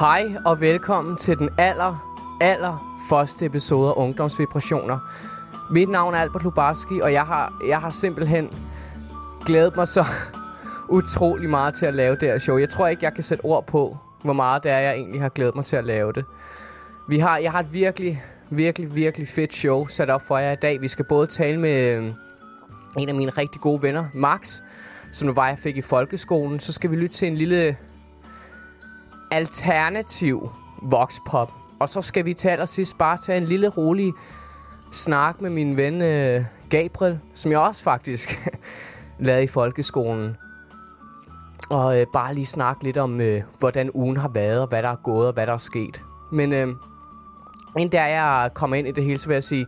Hej og velkommen til den aller, aller første episode af Ungdomsvibrationer. Mit navn er Albert Lubarski, og jeg har, jeg har simpelthen glædet mig så utrolig meget til at lave det her show. Jeg tror ikke, jeg kan sætte ord på, hvor meget det er, jeg egentlig har glædet mig til at lave det. Vi har, jeg har et virkelig, virkelig, virkelig fedt show sat op for jer i dag. Vi skal både tale med øh, en af mine rigtig gode venner, Max, som var jeg fik i folkeskolen. Så skal vi lytte til en lille alternativ voxpop. Og så skal vi til allersidst bare tage en lille rolig snak med min ven øh, Gabriel, som jeg også faktisk lavede i folkeskolen. Og øh, bare lige snakke lidt om, øh, hvordan ugen har været, og hvad der er gået, og hvad der er sket. Men øh, inden der jeg kommer ind i det hele, så vil jeg sige,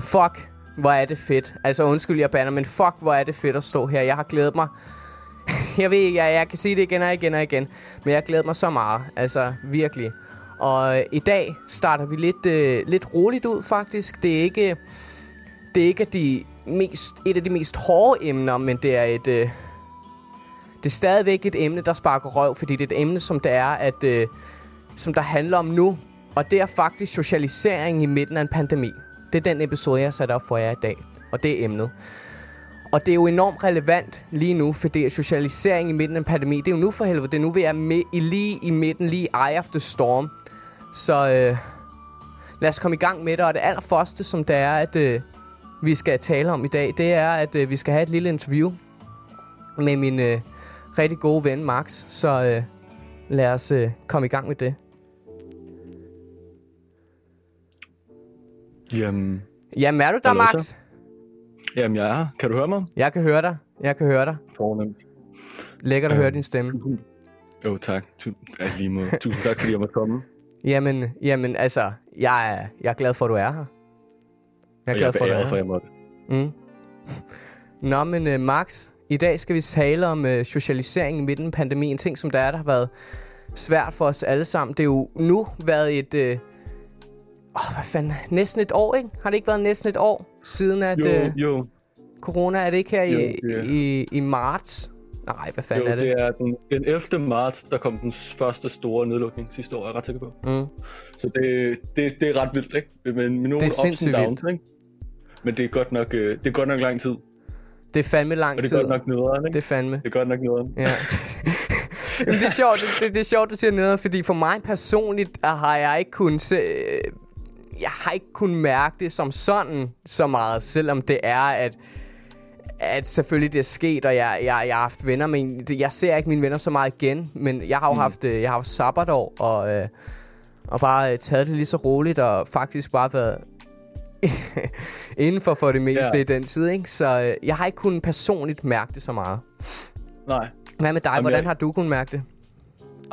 fuck, hvor er det fedt. Altså undskyld, jeg banner, men fuck, hvor er det fedt at stå her. Jeg har glædet mig. jeg ved jeg, jeg kan sige det igen og igen og igen. Men jeg glæder mig så meget. Altså, virkelig. Og øh, i dag starter vi lidt, øh, lidt roligt ud, faktisk. Det er ikke, det er ikke de mest, et af de mest hårde emner, men det er et... Øh, det er stadigvæk et emne, der sparker røv, fordi det er et emne, som det er, at, øh, som der handler om nu. Og det er faktisk socialisering i midten af en pandemi. Det er den episode, jeg har sat op for jer i dag. Og det er emnet. Og det er jo enormt relevant lige nu, for det er socialisering i midten af en pandemi. Det er jo nu for helvede. Det er nu, vi er med i lige i midten, lige eye of the storm. Så øh, lad os komme i gang med det. Og det allerførste, som det er, at øh, vi skal tale om i dag, det er, at øh, vi skal have et lille interview med min øh, rigtig gode ven, Max. Så øh, lad os øh, komme i gang med det. Jamen, Jamen, er du der, Max? så. Jamen, jeg er her. Kan du høre mig? Jeg kan høre dig. Jeg kan høre dig. Fornemt. Lækkert at Øhm. høre din stemme. Jo, tak. Tu- ja, lige måde. Tusind tak, fordi jeg måtte komme. Jamen, jamen altså, jeg er, jeg er glad for, at du er her. Jeg er glad for, at du er her. jeg måtte. Mm. Nå, men uh, Max, i dag skal vi tale om uh, socialisering i midten af pandemien. En ting, som der er, der har været svært for os alle sammen. Det er jo nu været et... Uh, oh, hvad fanden? Næsten et år, ikke? Har det ikke været næsten et år siden, at Jo, uh, jo, corona... Er det ikke her Jo, i, er- i, i marts? Nej, hvad jo, fanden er det? det er den, den 11. marts, der kom den første store nedlukning sidste år, er jeg ret sikker på. Mm. Så det, det, det er ret vildt, ikke? Men med nogle Det er ups and downs, ikke? Men det er godt nok, øh, det er godt nok lang tid. Det er fandme lang Og det tid. er godt nok nederen, ikke? Det er fandme. Det er godt nok nederen. Ja. Jamen, det er sjovt, det, det, det er sjovt, du siger noget, fordi for mig personligt øh, har jeg ikke kunnet se, øh, jeg har ikke kunnet mærke det som sådan så meget, selvom det er, at at selvfølgelig det er sket, og jeg, jeg, jeg har haft venner, men jeg ser ikke mine venner så meget igen, men jeg har jo Mm. haft, øh, jeg har haft sabbatår, og, øh, og bare øh, taget det lige så roligt, og faktisk bare været indenfor for det meste Ja. i den tid, ikke? Så øh, jeg har ikke kunnet personligt mærke det så meget. Nej. Hvad med dig? Jamen, Hvordan jeg- har du kunnet mærke det?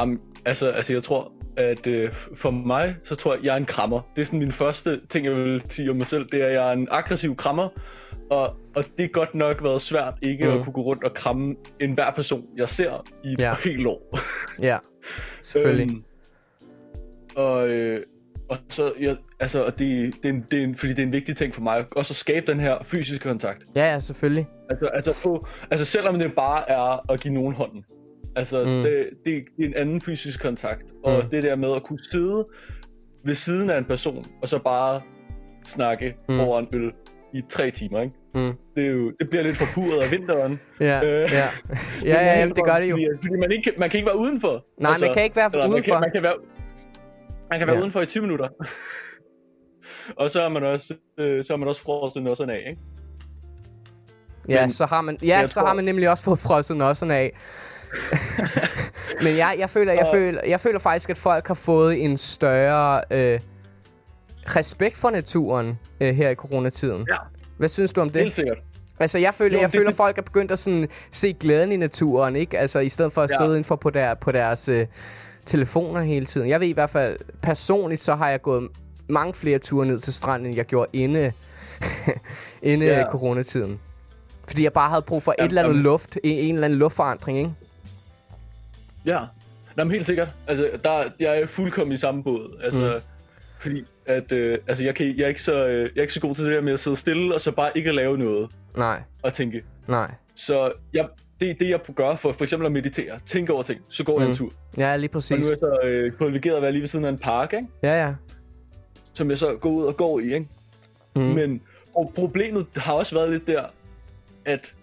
Um, altså, altså, jeg tror, at øh, for mig, så tror jeg, jeg er en krammer. Det er sådan min første ting, jeg vil sige om mig selv, det er, at jeg er en aggressiv krammer. Og, og det er godt nok været svært ikke Mm. at kunne gå rundt og kramme enhver person, jeg ser i et Ja. ja. helt år. Ja, selvfølgelig. Øhm, og, øh, og så, jeg, altså, og det, det, er en, det er en, fordi det er en vigtig ting for mig, også at skabe den her fysiske kontakt. Ja, ja, selvfølgelig. Altså, altså, på, altså selvom det bare er at give nogen hånden. Altså, Mm. det, det, det er en anden fysisk kontakt. Og Mm. det der med at kunne sidde ved siden af en person, og så bare snakke Mm. over en øl i tre timer, ikke? Mm. Det, er jo, det bliver lidt forpurret af vinteren. Ja, Øh, ja. Ja, ja, jamen, det gør det jo. Fordi, fordi man, ikke, man kan ikke være udenfor. Nej, man kan ikke være eller Man udenfor. kan, man kan være, man kan være Ja. ja. udenfor i 20 minutter. og så er man også, øh, så er man også frosset nosserne af, ikke? Ja, Men så har man, ja, så har tror- man nemlig også fået frosset nosserne af. Men jeg, jeg, føler, jeg, Og- føler, jeg føler faktisk, at folk har fået en større øh, respekt for naturen øh, her i coronatiden. Ja. Hvad synes du om det? Helt sikkert. Altså, jeg føler, Jo, jeg det- føler det- folk er begyndt at sådan, se glæden i naturen, ikke? Altså, i stedet for at Ja. sidde indenfor på, der, på deres øh, telefoner hele tiden. Jeg ved i hvert fald, personligt, så har jeg gået mange flere ture ned til stranden, end jeg gjorde inde, inde Ja. coronatiden. Fordi jeg bare havde brug for et Jamen, eller andet jamen. luft, en, en eller anden luftforandring, ikke? Ja, Nå, men helt sikkert. Altså, der, jeg er fuldkommen i samme båd. Altså, Mm. mm. fordi at, øh, altså, jeg, kan, jeg, er ikke så, øh, jeg er ikke så god til det der med at sidde stille, og så bare ikke lave noget Nej, og tænke. nej. Så jeg, det er det, jeg gør for for eksempel at meditere, tænke over ting, så går mm. jeg en tur. Ja, lige Og præcis. nu er jeg så øh, privilegeret at være lige ved siden af en park, ikke? Ja, ja. som jeg så går ud og går i, ikke? Mm. Men og problemet har også været lidt der, at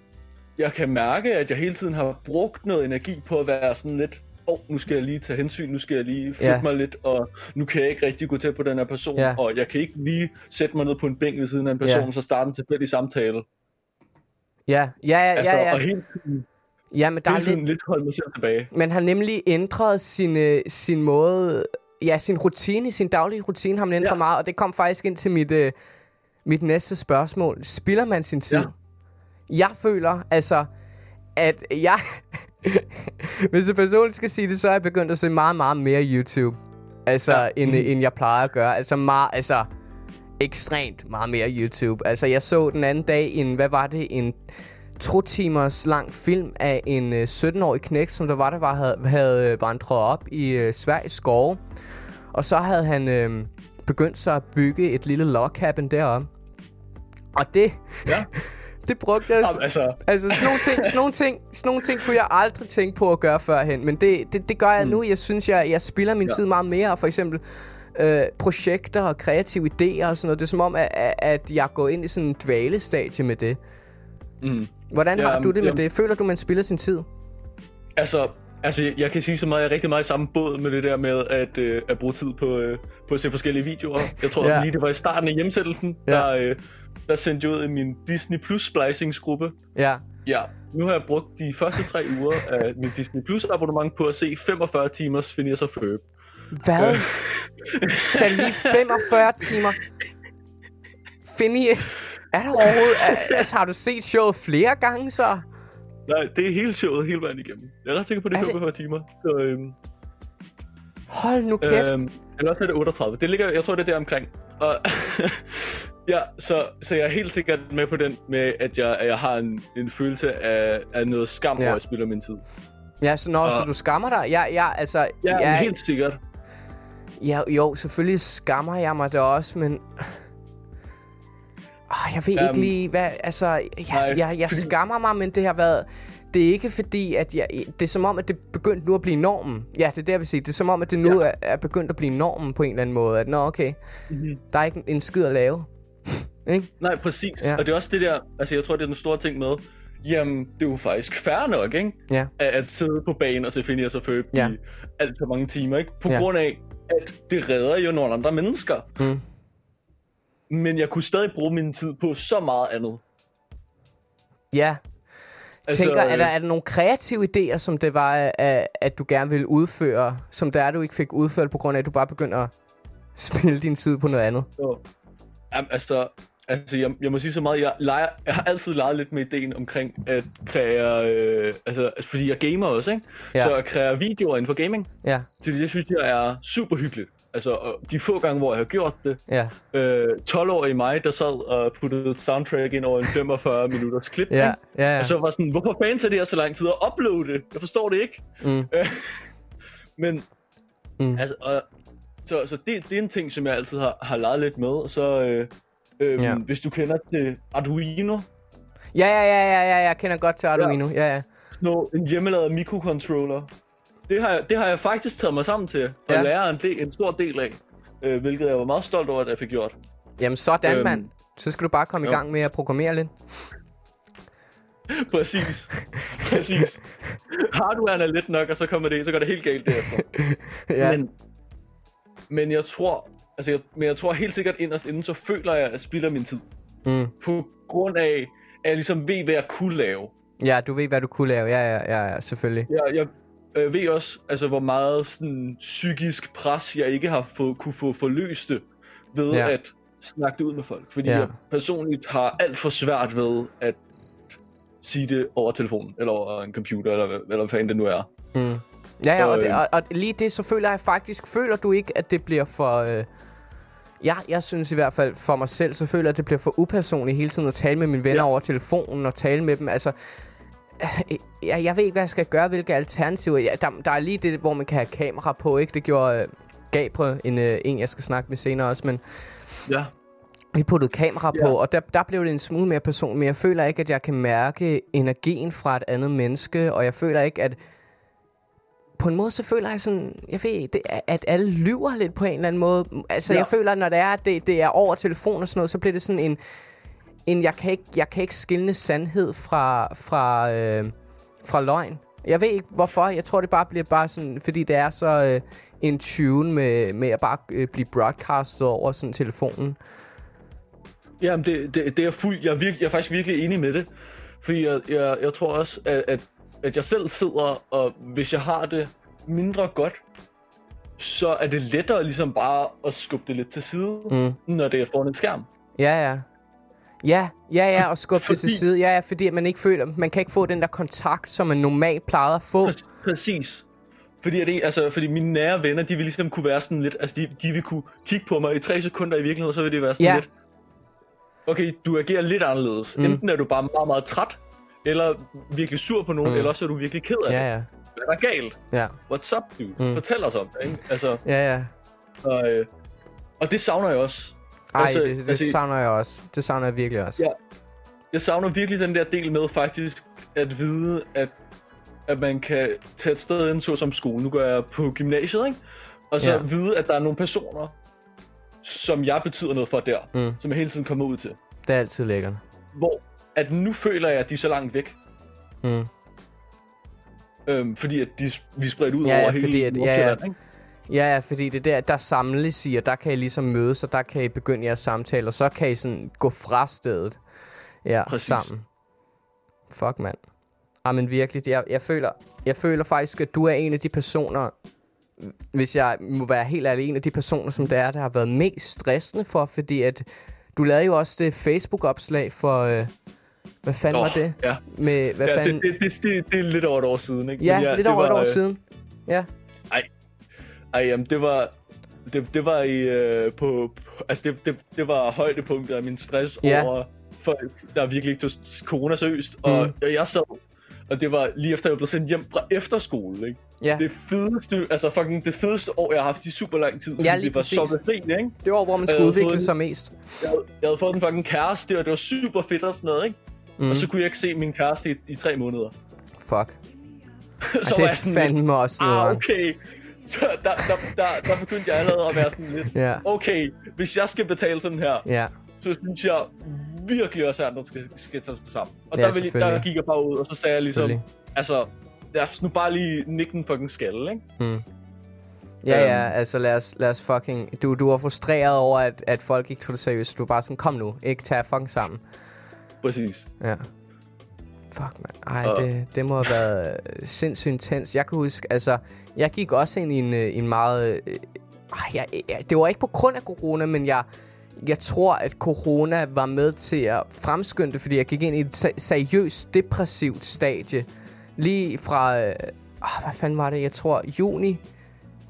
jeg kan mærke, at jeg hele tiden har brugt noget energi på at være sådan lidt, åh, oh, nu skal jeg lige tage hensyn, nu skal jeg lige flytte Ja. mig lidt, og nu kan jeg ikke rigtig gå til på den her person, Ja. og jeg kan ikke lige sætte mig ned på en bænk ved siden af en person, Ja. så starte en tilfældig samtale. Ja, ja, ja, Altså, ja, og ja. hele tiden, ja men der er hele lidt, tiden lidt holde mig selv tilbage. Man har nemlig ændret sin, øh, sin måde, ja, sin rutine, sin daglige rutine har man ændret ja. Meget, og det kom faktisk ind til mit, øh, mit næste spørgsmål. Spilder man sin tid? Ja. Jeg føler, altså, at jeg, hvis jeg personligt skal sige det, så er jeg begyndt at se meget, meget mere YouTube, altså, ja. End, Mhm. end jeg plejer at gøre. Altså, meget, altså, ekstremt meget mere YouTube. Altså, jeg så den anden dag en, hvad var det, en to timers lang film af en øh, 17-årig knægt, som der var, der var, havde, havde øh, vandret op i øh, Sveriges skove. Og så havde han øh, begyndt sig at bygge et lille log cabin deroppe. Og det, Ja. det brugte jeg... Jamen, altså, Altså sådan nogle, ting, sådan, nogle ting, sådan nogle ting kunne jeg aldrig tænke på at gøre førhen Men det, det, det gør jeg mm. nu Jeg synes jeg, jeg spilder min ja. Tid meget mere For eksempel øh, projekter og kreative idéer og sådan noget Det er som om at, at- jeg går ind i sådan en dvalestadie med det mm. Hvordan Ja, har du det med jamen- det? Føler du man spilder sin tid? Altså, altså, jeg kan sige så meget, jeg er rigtig meget i samme båd med det der med at, øh, at bruge tid på, øh, på at se forskellige videoer. Jeg tror ja. lige, det var i starten af hjemsættelsen, Ja. der, øh, der sendte jeg ud i min Disney Plus splicingsgruppe. Ja Ja, nu har jeg brugt de første tre uger af min Disney Plus abonnement på at se 45 timers Phineas og Ferb. Hvad? Så lige 45 timer Finny Er der overhovedet er, Altså har du set showet flere gange så? Nej, det er hele showet hele vejen igennem. Jeg er ret sikker på, det Er er det- 45 timer. Så, øhm, Hold nu kæft Øhm, eller også er det 38. Det ligger, jeg tror, det er der omkring. Og ja, så, så jeg er helt sikkert med på den med, at jeg, at jeg har en, en følelse af, af noget skam, Ja. hvor jeg spilder min tid. Ja, så, når, så Og- du skammer dig? Ja, ja, altså... Ja, jeg, helt sikkert. Ja, jo, selvfølgelig skammer jeg mig da også, men... Oh, jeg ved um, Øhm, ikke lige, hvad... Altså, jeg, jeg, jeg fordi- skammer mig, men det har været... Det er ikke fordi, at jeg... Det er som om, at det er begyndt nu at blive normen. Ja, det er det, jeg vil sige. Det er som om, at det nu Ja. er, er begyndt at blive normen på en eller anden måde. At, nå, okay, Mm-hmm. der er ikke en skid at lave. Ikke? Nej, præcis. Ja. Og det er også det der, altså jeg tror, det er den store ting med, jamen, det er jo faktisk fair nok, ikke? Ja. At, at sidde på banen og se Phineas og Ferb Ja. i alt for mange timer, ikke? På Ja. grund af, at det redder jo nogle andre mennesker. Mm. Men jeg kunne stadig bruge min tid på så meget andet. Ja. Altså, Tænker, er der, øh, er der nogle kreative idéer, som det var, at, at du gerne ville udføre, som det er, du ikke fik udført, på grund af, at du bare begynder at spille din tid på noget andet? Så, jamen, altså, altså jeg, jeg må sige så meget, jeg, leger, jeg har altid leget lidt med ideen omkring at kreere, øh, altså, altså, fordi jeg gamer også, ikke? Ja. Så at kreere videoer inden for gaming, Ja, så det synes jeg er super hyggeligt. Altså, de få gange, hvor jeg har gjort det, ja, øh, 12-årige mig, der sad og puttede et soundtrack ind over en 45 minutters klip, ja, ikke? ja, ja. Og så var sådan, hvorfor fanden tager det her så lang tid at uploade det? Jeg forstår det ikke. Mm. Men, Mm. altså, og, så, så det, det er en ting, som jeg altid har, har leget lidt med. Og så, øh, øh, Ja. ja. hvis du kender til Arduino, Ja, ja, ja, ja, ja, jeg kender godt til Arduino. Ja, ja. sådan noget, en hjemmelavet mikrocontroller, det har, jeg, det har jeg faktisk taget mig sammen til at Ja. ja. lære en, del, en stor del af. Øh, hvilket jeg var meget stolt over, at jeg fik gjort. Jamen sådan, Øhm, mand. Så skal du bare komme i jo. gang med at programmere lidt. Præcis. Præcis. Hardwaren er let nok, og så kommer det, så går det helt galt derefter. ja. Men, men jeg tror, altså jeg, men jeg tror helt sikkert inderst inden, så føler jeg, at jeg spilder min tid. Mm. På grund af, at jeg ligesom ved, hvad jeg kunne lave. ja, du ved, hvad du kunne lave. Ja, ja, ja, ja selvfølgelig. Jeg, jeg øh, ved også, altså, hvor meget sådan, psykisk pres, jeg ikke har få, kunne få forløst det ved Ja. ja. at snakke det ud med folk. Fordi Ja. ja. jeg personligt har alt for svært ved at sige det over telefonen, eller over en computer, eller, eller hvad fanden det nu er. Ja, ja, og, det, Øh. og, og lige det, så føler jeg faktisk, føler du ikke, at det bliver for... Øh, ja, jeg synes i hvert fald for mig selv, så føler jeg, at det bliver for upersonligt hele tiden at tale med mine venner ja. Over telefonen og tale med dem. Altså, øh, jeg, jeg ved ikke, hvad jeg skal gøre, hvilke alternativer. Ja, der, der er lige det, hvor man kan have kamera på, ikke? Det gjorde øh, Gabriel, en, øh, en jeg skal snakke med senere også, men Ja. vi puttede kamera Ja. på, og der, der blev det en smule mere person, men jeg føler ikke, at jeg kan mærke energien fra et andet menneske, og jeg føler ikke, at på en måde, så føler jeg sådan, jeg ved, det, at alle lyver lidt på en eller anden måde. Altså, ja. Jeg føler, når det er, at det, det er over telefon og sådan noget, så bliver det sådan en, en jeg, kan ikke, jeg kan ikke skille sandhed fra, fra, øh, fra løgn. Jeg ved ikke, hvorfor. Jeg tror, det bare bliver bare sådan, fordi det er så øh, en tune med, med at bare øh, blive broadcastet over sådan telefonen. Jamen, det, det, det er fuld, jeg, er virke, jeg er faktisk virkelig enig med det. Fordi jeg, jeg, jeg tror også, at, at, at jeg selv sidder, og hvis jeg har det mindre godt, så er det lettere ligesom bare at skubbe det lidt til side, Mm. når det er foran en skærm. Ja, ja. Ja, ja, ja, og skubbe det til Fordi- side. Ja, ja, fordi man ikke føler, man kan ikke få den der kontakt, som man normalt plejede at få. Præ- præcis. Fordi, det, altså, fordi mine nære venner, de vil ligesom kunne være sådan lidt, altså de, de vil kunne kigge på mig i tre sekunder i virkeligheden, og så vil det være sådan Ja. lidt, okay, du agerer lidt anderledes. Mm. Enten er du bare meget, meget træt, eller virkelig sur på nogen, Mm. eller så er du virkelig ked af det. Ja, ja, Hvad er der galt? ja, What's up, dude? Mm. Fortæl os om det, ikke? Altså, ja, ja. og, øh, og det savner jeg også. Ej, Altså, det, det altså- savner jeg også. Det savner jeg virkelig også. Ja. Jeg savner virkelig den der del med faktisk at vide, at, at man kan tage et sted ind, så som skole. Nu går jeg på gymnasiet, ikke? Og så ja. vide, at der er nogle personer, som jeg betyder noget for der, Mm. som jeg hele tiden kommer ud til. Det er altid lækkert. Hvor at nu føler jeg, at de er så langt væk. Mm. Øhm, fordi at de, vi er spredt ud Ja, ja, over hele fordi at- ja, ja. Ikke? Ja, ja, fordi det er der, der samles I, og der kan I ligesom mødes, og der kan I begynde jeres samtaler, og så kan I sådan gå fra stedet. Ja, Præcis. sammen. Fuck, mand. Ah, men virkelig, jeg, jeg, føler, jeg føler faktisk, at du er en af de personer, hvis jeg må være helt ærlig, en af de personer, som det er, der har været mest stressende for, fordi at du lavede jo også det Facebook-opslag for, øh, hvad fanden Nå, var det? Ja, Med, hvad ja fanden? det, det, det, det, det, er lidt over et år siden, ikke? ja, Men lidt det over et var, år øh, siden. Ja, Ej, jamen, det var... Det, det var i, øh, på, altså det, det, det var højdepunktet af min stress Ja. ja. over folk, der virkelig ikke tog corona seriøst. Og Mm. mm. jeg sad, og det var lige efter, jeg blev sendt hjem fra efterskole, ikke? ja. Det fedeste, altså fucking det fedeste år, jeg har haft i super lang tid. Ja, lige det var så befriende, ikke? Det var, hvor man skulle udvikle sig mest. Jeg havde, jeg havde fået en fucking kæreste, og det var super fedt og sådan noget, ikke? Mm. Og så kunne jeg ikke se min kæreste i, i tre måneder. Fuck. så Og det er fandme også ah, okay. Så der, der, der, der begyndte jeg allerede at være sådan lidt, Ja, okay, hvis jeg skal betale sådan her, ja. så synes jeg virkelig også, at andre skal, skal tage sig sammen. Og Ja, der, vil, der gik jeg bare ud, og så sagde jeg ligesom, altså, lad os nu bare lige nikke den fucking skalle, ikke? Mm. Ja, ja, Øhm. altså lad os, lad os fucking... Du, du var frustreret over, at, at folk ikke tog det seriøst. Du var bare sådan, kom nu, ikke tag fucking sammen. Præcis. Ja. Fuck, man. Ej, Og- det, det må have været øh, sindssygt intens. Jeg kan huske, altså, jeg gik også ind i en, øh, en meget... Øh, jeg, jeg, det var ikke på grund af corona, men jeg, jeg tror, at corona var med til at fremskynde det, fordi jeg gik ind i et se- seriøst depressivt stadie. Lige fra... Øh, hvad fanden var det? Jeg tror, juni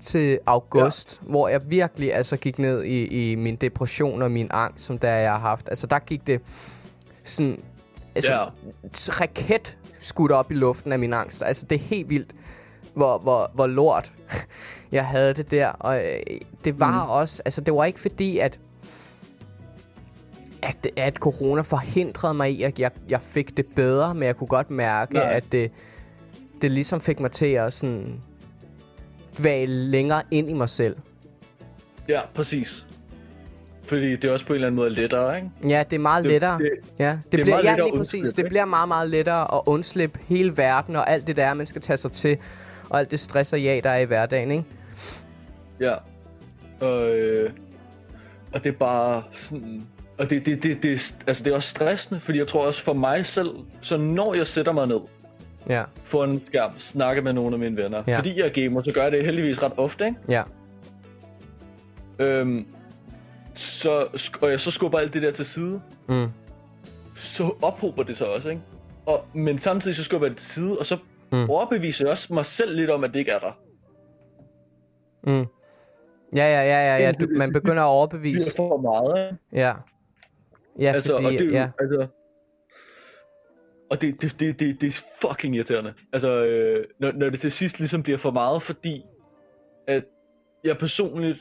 til august, ja. hvor jeg virkelig altså gik ned i, i min depression og min angst, som der jeg har haft. Altså, der gik det sådan... Altså, Ja. raket skudt op i luften af min angst. Altså, det er helt vildt, hvor, hvor, hvor lort jeg havde det der. Og øh, det var mm. også... Altså, det var ikke fordi, at at, at corona forhindrede mig i, at jeg, jeg fik det bedre, men jeg kunne godt mærke, Nej. at det, det ligesom fik mig til at sådan dvæle længere ind i mig selv. Ja, præcis. Fordi det er også på en eller anden måde lettere, ikke? Ja, det er meget Det- lettere. det- ja, det, det er bliver meget ja, lige præcis. undslippe, Det bliver meget, meget lettere at undslippe hele verden og alt det der, man skal tage sig til. Og alt det stress og ja, der er i hverdagen, ikke? Ja. Og, øh, og det er bare sådan... Og det, det, det, det, altså det er også stressende, fordi jeg tror også for mig selv, så når jeg sætter mig ned Ja, foran en skærm, snakker med nogle af mine venner, ja. fordi jeg er gamer, så gør jeg det heldigvis ret ofte, ikke? ja, Øhm, så, og jeg så skubber alt det der til side, mm, så ophober det sig også, ikke? Og, men samtidig så skubber jeg det til side, og så Mm. overbeviser jeg også mig selv lidt om, at det ikke er der. mm. Ja, ja, ja, ja, ja. Du, det- man begynder at Det overbevise. bliver for meget, ikke? Ja. Ja, altså, fordi, og det, er ja. altså, og det, det, det, det, det er fucking irriterende. Altså, øh, når, når det til sidst ligesom bliver for meget, fordi at jeg personligt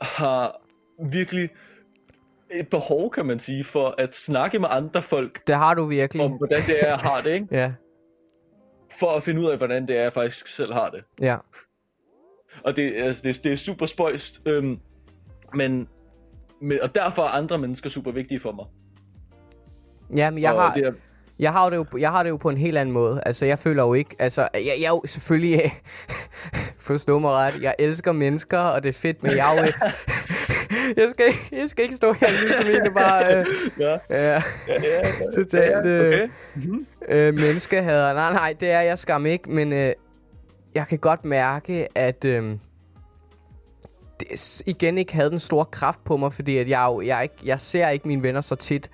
har virkelig et behov, kan man sige, for at snakke med andre folk Det har du virkelig. om, hvordan det er, jeg har det, ikke? Ja, For at finde ud af, hvordan det er, jeg faktisk selv har det. ja. Og det, altså, det, det er super spøjst, øhm, men, men, og derfor er andre mennesker super vigtige for mig. Ja, men jeg og har, det er, jeg har det jo, jeg har det jo på en helt anden måde. Altså, jeg føler jo ikke, altså, jeg, jeg er jo selvfølgelig, forstå mig ret, jeg elsker mennesker, og det er fedt, men jeg er jo, jeg skal, ikke- jeg skal ikke stå her lige som en, der bare, øh, ja, ja, ja, totalt, ja, okay. øh, øh, menneskehader. Nej, nej, det er jeg skam ikke, men øh, jeg kan godt mærke, at øh, det igen ikke havde den store kraft på mig, fordi at jeg, jo, jeg, ikke, jeg ser ikke mine venner så tit.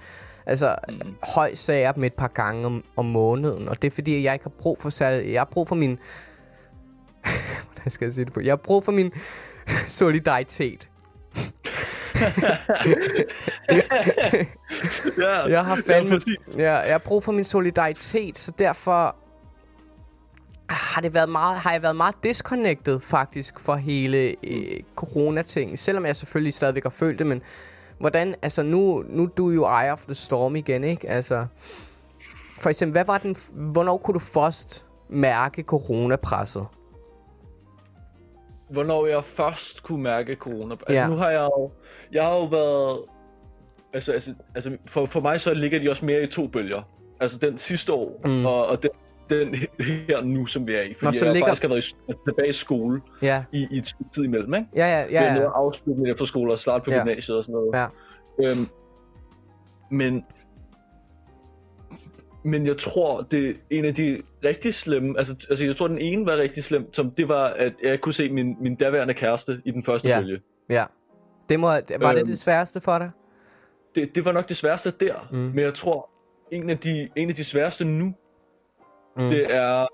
Altså, mm. højt ser jeg dem et par gange om, om måneden, og det er fordi, at jeg ikke har brug for særlig, jeg har brug for min, hvordan skal jeg sige det på, jeg har brug for min solidaritet. ja, Jeg har ja, fandme, præcis. ja, jeg har brug for min solidaritet, så derfor har det været meget, har jeg været meget disconnected faktisk for hele øh, corona-ting. Selvom jeg selvfølgelig stadigvæk har følt det, men hvordan, altså nu, nu er du jo eye of the storm igen, ikke? Altså, for eksempel, hvad var den, hvornår kunne du først mærke coronapresset? Hvornår jeg først kunne mærke corona. Altså Ja. nu har jeg jo, jeg har jo været, altså, altså, altså for, for mig så ligger de også mere i to bølger. Altså den sidste år, Mm. og, og den, den her nu, som vi er i. Fordi Nå, så jeg ligger- faktisk har været i, tilbage i skole Ja, i, i et tid imellem, ikke? ja, ja, Ja, ja. ja, at ja. afslutte min efterskole og starte på ja. gymnasiet og sådan noget. ja. Øhm, men men jeg tror, det er en af de rigtig slemme, altså, altså jeg tror den ene var rigtig slem, som det var, at jeg kunne se min, min daværende kæreste i den første Ja. bølge. ja. Det må, var det Øhm. det sværeste for dig? Det, det var nok det sværeste der, Mm. men jeg tror, en af de, en af de sværeste nu, Mm. det er,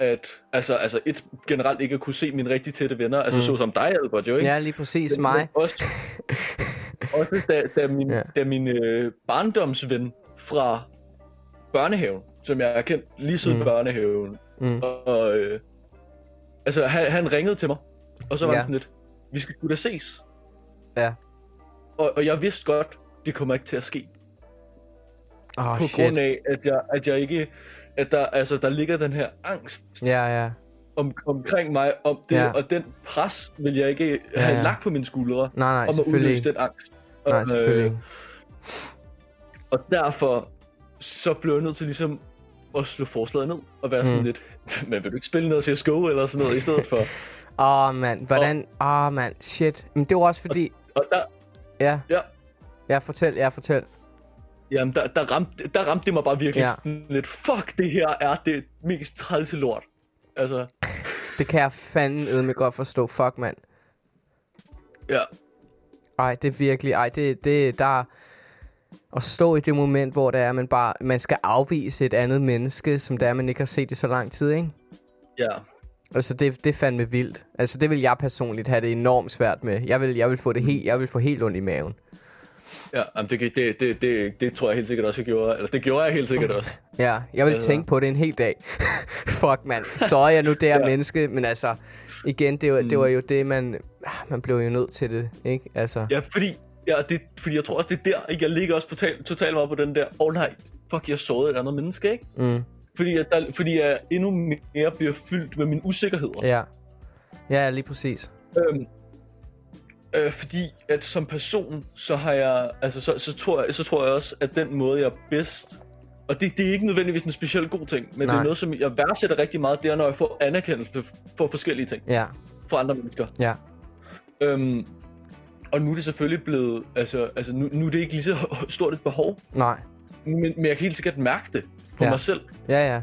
at altså, altså et generelt ikke at kunne se mine rigtig tætte venner, altså Mm. så som dig, Albert, jo ikke? Ja, lige præcis Men- mig. men Også, også da, da min, ja. da min øh, barndomsven fra børnehaven, som jeg har kendt lige siden Mm. børnehaven, Mm. og øh, altså han, han ringede til mig, og så var Ja. han sådan lidt, vi skal sgu da ses. Ja. Og, og jeg vidste godt, det kommer ikke til at ske, oh, på shit. grund af, at jeg, at jeg ikke, at der, altså, der ligger den her angst Ja, ja. om, omkring mig, om det, Ja. og den pres vil jeg ikke Ja, have ja. lagt på mine skuldre, Nej, nej, om at udløse den angst. Nej, Og, ikke. Og derfor, så blev jeg nødt til ligesom at slå forslaget ned, og være Mm. sådan lidt, men vil du ikke spille noget CSGO eller sådan noget i stedet for? Åh, oh, mand. Hvordan... Åh, oh, mand. Shit. Men det var også fordi... Og der, Ja. Ja. Ja, fortæl. Ja, fortæl. jamen, der, der, ramte, der ramte det mig bare virkelig Ja. sådan lidt, fuck, det her er det mest trælse lort. Altså, Det kan jeg fandme godt forstå. Fuck, mand. ja. Ej, det er virkelig... Ej, det, det der... At stå i det moment, hvor det er, man bare... Man skal afvise et andet menneske, som det er, man ikke har set i så lang tid, ikke? Ja, Altså, det, det er fandme vildt. Altså, det vil jeg personligt have det enormt svært med. Jeg vil, jeg vil få det helt... Jeg vil få helt ondt i maven. ja jamen, det, det, det, det, det tror jeg helt sikkert også, jeg gjorde. Eller det gjorde jeg helt sikkert også. Ja, jeg vil Altså- tænke på det en hel dag. Fuck, mand. Så er jeg nu det her Ja. menneske, men altså... Igen, det var, det Mm. var jo det, man... ah, Man blev jo nødt til det, ikke? Altså... Ja, fordi, ja, det, fordi jeg tror også, det er der, ikke? Jeg ligger også totalt, totalt meget på den der, åh oh, nej, fuck, jeg sårede et andet menneske, ikke? Mm, Fordi, at der, fordi jeg endnu mere bliver fyldt med mine usikkerheder. ja. Ja, lige præcis. Øhm, øh, fordi at som person, så har jeg, altså så, så, tror jeg, så tror jeg også, at den måde, jeg er bedst, og det, det er ikke nødvendigvis en speciel god ting, men Nej. det er noget, som jeg værdsætter rigtig meget, det er, når jeg får anerkendelse for forskellige ting Ja, fra andre mennesker. ja. Øhm, og nu er det selvfølgelig blevet, altså, altså nu, nu er det ikke lige så stort et behov, Nej. men, men jeg kan helt sikkert mærke det på Ja. mig selv, Ja, ja.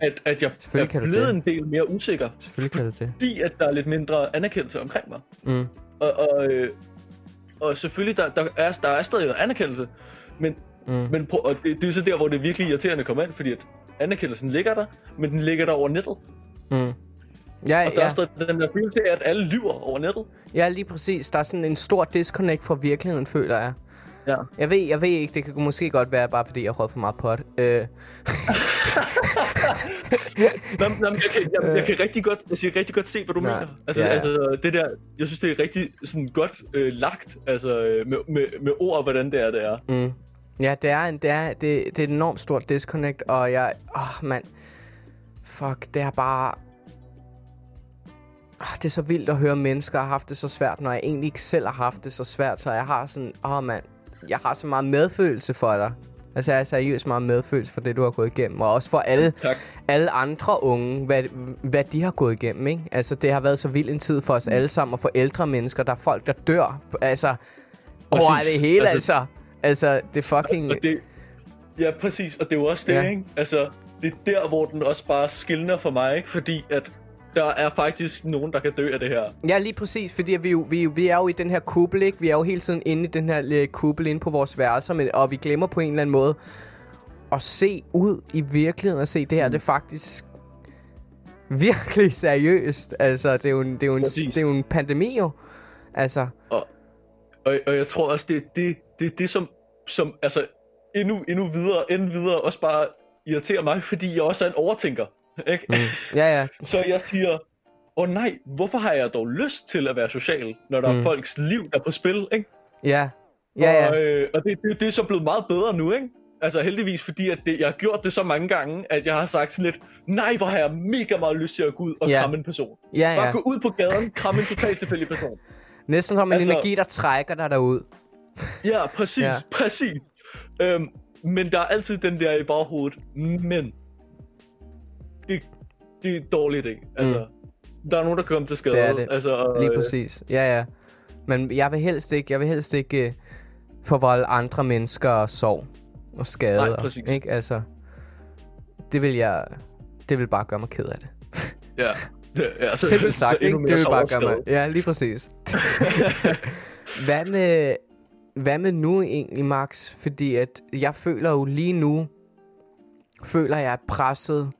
at, at jeg er blevet en del mere usikker, Selvfølgelig kan du det. fordi at der er lidt mindre anerkendelse omkring mig. Mm. Og, og, øh, og selvfølgelig, der, der, er, der er stadig anerkendelse, men, Mm. men prøv, og det, det er så der, hvor det er virkelig irriterende kommer ind, fordi at anerkendelsen ligger der, men den ligger der over nettet. Mm. Ja, Og der ja. er stadig den der følelse af, at alle lyver over nettet. ja, lige præcis. Der er sådan en stor disconnect fra virkeligheden, føler jeg. Ja. Jeg ved, jeg ved ikke, det kan måske godt være, bare fordi jeg har for meget pot. Øh, Nå, nå, jeg, kan, jeg, jeg, kan rigtig godt, altså, jeg kan rigtig godt se, hvad du Nej. mener. Altså, Ja, altså, det der, jeg synes, det er rigtig sådan godt øh, lagt, altså øh, med, med, med ord, hvordan det er, det er. Mm. Ja, det er, en, det, er, det, det er et enormt stort disconnect, og jeg... Åh, oh, mand. Fuck, det er bare... Oh, det er så vildt at høre mennesker har haft det så svært, når jeg egentlig ikke selv har haft det så svært, så jeg har sådan... Åh, oh, mand. Jeg har så meget medfølelse for dig. Altså, jeg har seriøst meget medfølelse for det, du har gået igennem. Og også for alle, Tak. alle andre unge, hvad, hvad de har gået igennem, ikke? Altså, det har været så vild en tid for os alle sammen, og for ældre mennesker. Der er folk, der dør. Altså, over det hele, Altså- altså. Altså, det er fucking... Og det, ja, præcis, og det er jo også det, ja. ikke? Altså, det er der, hvor den også bare skiller for mig, ikke? Fordi at der er faktisk nogen, der kan dø af det her. Ja, lige præcis, fordi vi, jo, vi, vi er jo i den her kuppel, ikke? Vi er jo hele tiden inde i den her lille kuppel inde på vores værelser, men, og vi glemmer på en eller anden måde at se ud i virkeligheden og se, det her, mm. det er faktisk virkelig seriøst. Altså, det er jo en, det er jo en, Præcis. det er jo en pandemi jo. Altså, Og, og, og jeg tror også, det er det, det, det som, som altså, endnu, endnu videre, endnu videre også bare irriterer mig, fordi jeg også er en overtænker. Ikke? mm. ja, ja. Så jeg siger, åh oh, nej, hvorfor har jeg dog lyst til at være social, når der Mm. er folks liv, der er på spil, ikke? Ja, ja, ja. Og, øh, og det, det, det er så blevet meget bedre nu, ikke? Altså heldigvis, fordi at det, jeg har gjort det så mange gange, at jeg har sagt sådan lidt, nej, hvor har jeg mega meget lyst til at gå ud og Ja. kramme en person. Ja, Bare ja. gå ud på gaden, kramme en totalt tilfældig person. Næsten som en Altså- energi, der trækker dig derud. Ja, præcis, ja. præcis. Øhm, men der er altid den der i baghovedet, men det, det er dårligt, ikke? Altså, mm. der er nogen, der kommer til skade. Det er det. Altså, og, Lige øh, præcis. Ja, ja. Men jeg vil helst ikke, jeg vil helst ikke uh, forvolde andre mennesker sorg og skade. Nej, præcis. Ikke? Altså, det vil jeg, det vil bare gøre mig ked af det. Ja. Ja så, Simpelt sagt, ikke? Det vil bare gøre mig... Ja, lige præcis. hvad, med, hvad med nu egentlig, Max? Fordi at jeg føler jo lige nu, føler jeg, presset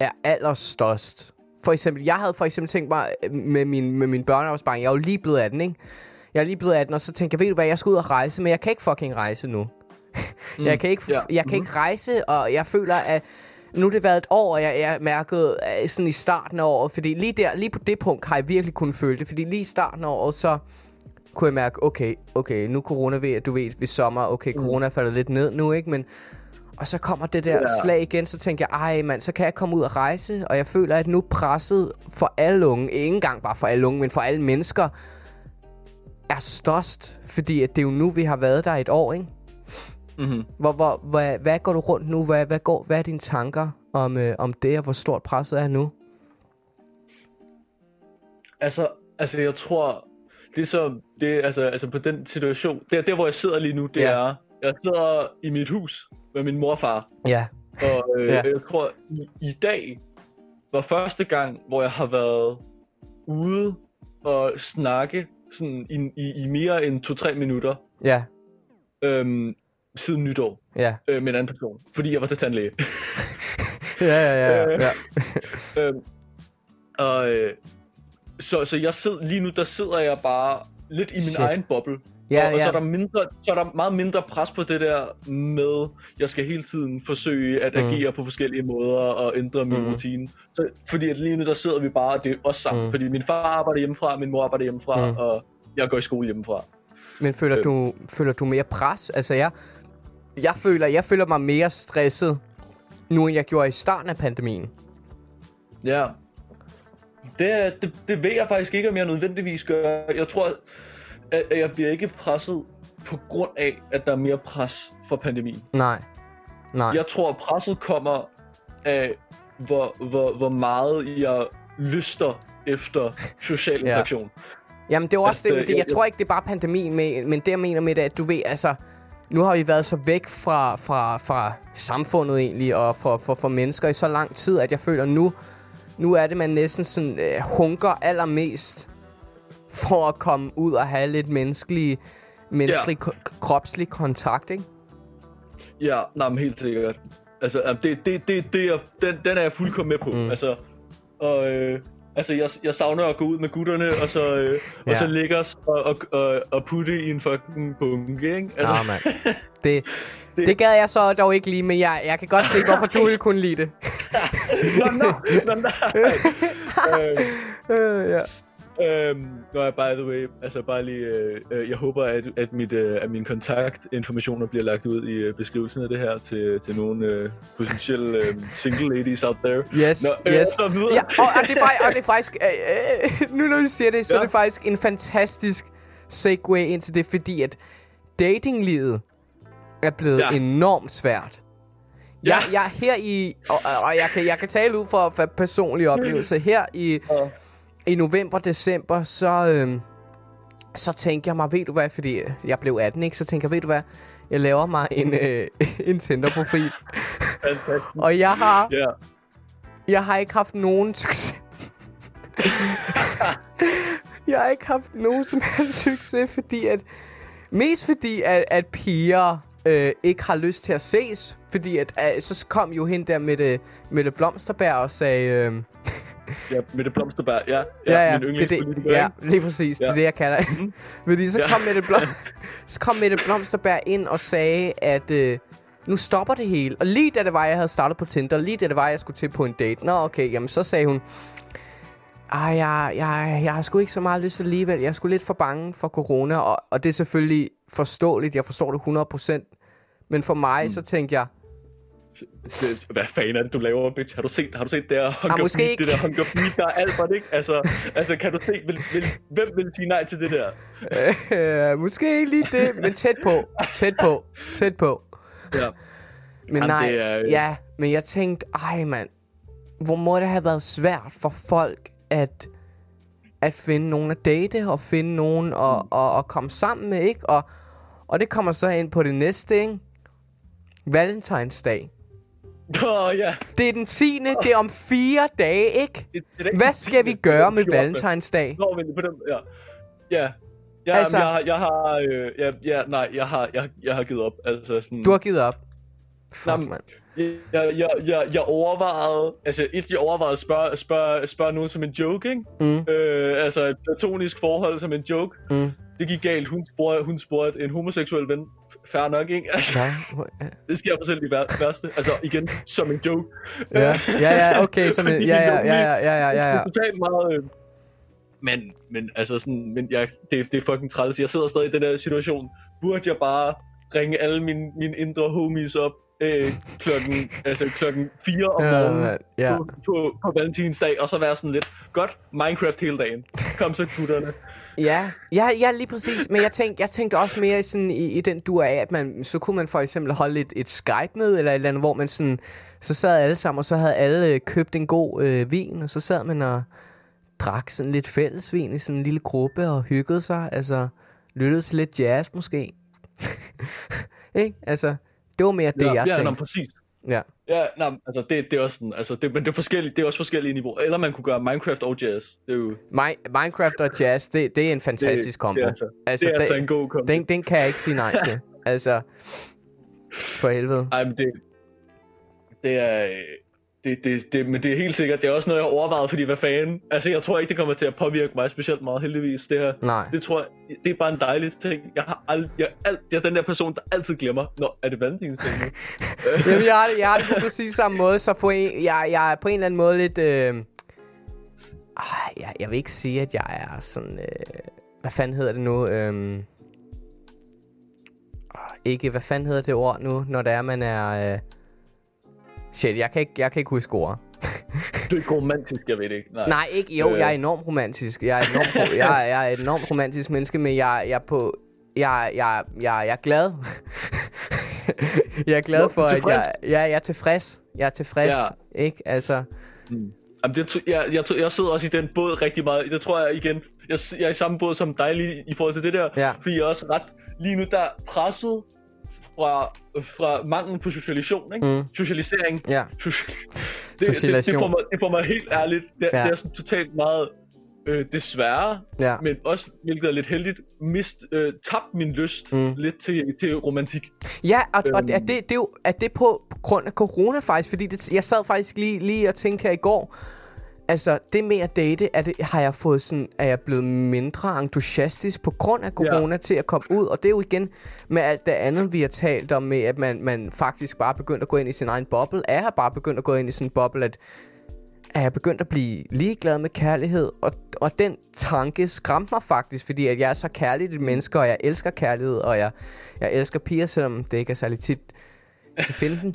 er allerstørst. For eksempel, jeg havde for eksempel tænkt mig øh, med min, med min børneafsparing, jeg er jo lige blevet 18, ikke? Jeg er lige blevet 18, og så tænker jeg, ved du hvad, jeg skal ud og rejse, men jeg kan ikke fucking rejse nu. Mm. Jeg kan ikke, ja. jeg kan ikke rejse, og jeg føler, at nu har det været et år, og jeg, jeg mærkede øh, sådan i starten af året, fordi lige der, lige på det punkt har jeg virkelig kunnet føle det, fordi lige i starten af året, så kunne jeg mærke, okay, okay, nu corona ved, du ved, ved sommer, okay, corona er faldet lidt ned nu, ikke, men og så kommer det der Ja. slag igen, så tænker jeg, ej mand, så kan jeg komme ud og rejse, og jeg føler, at nu presset for alle unge, ikke engang bare for alle unge, men for alle mennesker, er størst, fordi at det er jo nu, vi har været der et år, ikke? Mm-hmm. Hvor, hvor, hvad, hvad går du rundt nu? Hvad, hvad, går, hvad er dine tanker om, øh, om det, og hvor stort presset er nu? Altså, altså jeg tror, det som, det, altså, altså på den situation, der, der hvor jeg sidder lige nu, det Ja. er, jeg sidder i mit hus med min mor og far, Ja, og øh, Ja. jeg tror, i, i dag var første gang, hvor jeg har været ude og snakke sådan i, i, i mere end 2-3 minutter ja, øhm, siden nytår ja. øh, med en anden person, fordi jeg var til tandlæge. Ja, ja, ja, Øh. ja. øhm, og, øh, så, så jeg sidder, lige nu, der sidder jeg bare lidt i min Shit. egen boble. Ja, og, og så, ja. er der mindre, så er der meget mindre pres på det der med, jeg skal hele tiden forsøge at Mm. agere på forskellige måder og ændre min Mm. rutine. Så, fordi at lige nu, der sidder vi bare, og det er os sammen. Mm. Fordi min far arbejder hjemmefra, min mor arbejder hjemmefra, Mm. og jeg går i skole hjemmefra. Men føler Øh. du, føler du mere pres? Altså, jeg, jeg, føler, jeg føler mig mere stresset nu, end jeg gjorde i starten af pandemien. Ja. Det, det, det ved jeg faktisk ikke, om jeg nødvendigvis gør. Jeg tror, at at jeg bliver ikke presset på grund af, at der er mere pres for pandemien. Nej. Nej. Jeg tror, at presset kommer af, hvor, hvor, hvor meget jeg lyster efter social Ja. interaktion. Jamen, det er også Altså, det, men det, jeg jeg- tror ikke, det er bare pandemien, med, men det jeg mener med det, at du ved, altså, nu har vi været så væk fra, fra, fra samfundet egentlig, og for, for, for mennesker i så lang tid, at jeg føler, nu, nu er det, man næsten sådan øh, hunker allermest for at komme ud og have lidt menneskelig, menneskelig ja. kropslig kontakt, ikke? Ja, nej, men helt sikkert. Altså, det, det, det, det er, den, den er jeg fuldkommen med på. Mm. Altså, og, øh, Altså, jeg, jeg savner at gå ud med gutterne, og så, øh, ja. og så ligge os og, og, og, og putte i en fucking bunke, ikke? Altså, Nå, mand. Det, det, det gad jeg så dog ikke lige, men jeg, jeg kan godt se, hvorfor du ville kunne lide det. nå, nå, nå, nå. øh, Øh, ja. Øhm, nå, by the way, altså bare lige, øh, øh, jeg håber, at, at, mit, øh, at mine kontaktinformationer bliver lagt ud i øh, beskrivelsen af det her til, til nogle øh, potentielle øh, single ladies out there. Yes, Nå, øh, yes. Så videre. Ja, og, og, det er faktisk, og det er faktisk øh, øh, nu når du siger det, så Ja. er det faktisk en fantastisk segue ind til det, fordi at datinglivet er blevet. Ja. enormt svært. Ja. Jeg, jeg her i, og, og jeg, kan, jeg kan tale ud fra, fra personlige oplevelser, her i, Ja. I november, december, så, øh, så tænkte jeg mig, ved du hvad, fordi jeg blev 18, ikke? Så tænker jeg, ved du hvad, jeg laver mig en, øh, en Tinder-profil. Og jeg har, Ja. jeg har ikke haft nogen succes. jeg har ikke haft nogen som helst succes, fordi at... Mest fordi, at, at piger øh, ikke har lyst til at ses. Fordi at, øh, så kom jo hende der med det, med det blomsterberg og sagde... Øh, ja, med det blomsterberg, ja. ja, ja, min det, det, ja, lige præcis. Ja. Det er Ja. det, jeg kalder det. Fordi så Ja. kom, Mette Blom, så kom Mette Blomsterberg ind og sagde, at øh, nu stopper det hele. Og lige da det var, jeg havde startet på Tinder, lige da det var, jeg skulle til på en date. Nå, okay, jamen så sagde hun, ej, jeg, jeg, jeg har sgu ikke så meget lyst alligevel. Jeg er sgu lidt for bange for corona, og, og det er selvfølgelig forståeligt. Jeg forstår det 100%. Men for mig, mm. så tænkte jeg, Det, hvad fanden er det, du laver, bitch? Har du set, har du set det der Hunger Ah, måske ikke. det der Hunger Beat, der er Albert, ikke? Altså, altså kan du se, vil, vil, hvem vil sige nej til det der? øh, måske ikke lige det, men tæt på, tæt på, tæt på. Ja. Men Jamen, nej, det er, øh, ja, men jeg tænkte, ej mand, hvor må det have været svært for folk at, at finde nogen at date, og finde nogen at, Mm. og, og komme sammen med, ikke? Og, og det kommer så ind på det næste, ikke? Valentinsdag. Oh, ja. Det er den 10. Det er om fire dage, ikke? Det, det ikke Hvad skal vi gøre med 14.. Valentinsdag? Nå, men på den, ja. Ja. Ja, Altså- jeg, har- jeg har, øh, ja, ja, nej, jeg har, jeg, jeg har givet op, altså sådan. Du har givet op. Fuck, Jamen, mand. Jeg, jeg, jeg, jeg overvejede, altså et, jeg overvejede at spørge, spørge, spørge nogen som en joke, ikke? Mm. Øh, altså et platonisk forhold som en joke. Mm. Det gik galt, hun spurgte, hun spurgte en homoseksuel ven. Fair nok, ikke? Altså, Ja, det sker for selv de vær- værste. Altså igen, som en joke. ja, ja, ja, okay, som en, ja, ja, ja, er ja, ja, ja, ja, ja. Det er totalt meget... Øh, men, men altså sådan, men jeg, det, det er fucking træls. Jeg sidder stadig i den der situation. Burde jeg bare ringe alle mine, mine indre homies op øh, klokken, altså klokken 4 om morgenen mand, ja. på, på, på valentinsdag, og så være sådan lidt, godt, Minecraft hele dagen. Kom så, gutterne. Ja, ja, ja, lige præcis. Men jeg tænkte, jeg tænkte også mere sådan i, i den dur af, at man, så kunne man for eksempel holde et, et Skype-møde, eller et eller andet, hvor man sådan, så sad alle sammen, og så havde alle øh, købt en god øh, vin, og så sad man og drak sådan lidt fællesvin i sådan en lille gruppe, og hyggede sig, altså lyttede til lidt jazz måske. Ikke? Altså, det var mere det, ja, jeg ja, tænkte. præcis. Ja. Ja, nej, altså det, det er også sådan, altså det, men det er forskelligt, det er også forskellige niveauer. Eller man kunne gøre Minecraft og jazz. Det er jo, Mi- Minecraft og jazz, det, det er en fantastisk kombo. Det er altså, altså, det er altså en god kombo. Den, den kan jeg ikke sige nej til. Altså, for helvede. Ej, men det, det er... Det, det, det, men det er helt sikkert, det er også noget, jeg har overvejet, fordi hvad fanden... Altså, jeg tror ikke, det kommer til at påvirke mig specielt meget, heldigvis, det her. Nej. Det tror jeg, det er bare en dejlig ting. Jeg har ald, jeg, alt, jeg er den der person, der altid glemmer, når er det valentinsdag? Jamen, jeg har jeg har det på præcis samme måde, så på en, jeg, jeg er på en eller anden måde lidt... Øh, jeg, jeg vil ikke sige, at jeg er sådan... Øh, hvad fanden hedder det nu? Øh, ikke, hvad fanden hedder det ord nu, når det er, man er... Øh, shit, jeg kan ikke, jeg kan ikke huske ord. Du er ikke romantisk, jeg ved det ikke. Nej. Nej, ikke. Jo, Øh. jeg er enormt romantisk. Jeg er enormt, jeg, jeg er et enormt romantisk menneske, men jeg, jeg er på... Jeg, jeg, jeg, jeg er glad. jeg er glad for, at jeg, ja, jeg er tilfreds. Jeg er tilfreds, Ja. ikke? Altså, Jamen, det, jeg, jeg, jeg sidder også i den båd rigtig meget. Det tror jeg igen. Jeg, jeg er i samme båd som dig lige i forhold til det der. Ja. Fordi jeg er også ret... Lige nu der er presset fra, fra manglen på socialisation, ikke? Mm. Socialisering. ja. Soci- det, det, det, får mig, det får mig helt ærligt. Det, Ja. det er sådan totalt meget... Øh, desværre, Ja. men også, hvilket er lidt heldigt, mist, øh, tabt min lyst Mm. lidt til, til romantik. Ja, og, og Øhm. er, det, det er jo er det på grund af corona faktisk, fordi det, jeg sad faktisk lige, lige og tænkte her i går, Altså, det med at date, er det, har jeg fået sådan, er jeg blevet mindre entusiastisk på grund af corona ja. til at komme ud. Og det er jo igen med alt det andet, vi har talt om, med at man, man faktisk bare begyndt at gå ind i sin egen boble. Er jeg bare begyndt at gå ind i sin boble, at er jeg begyndt at blive ligeglad med kærlighed, og, og den tanke skræmte mig faktisk, fordi at jeg er så kærligt et menneske, og jeg elsker kærlighed, og jeg, jeg elsker piger, selvom det ikke er særlig tit, kan finde dem.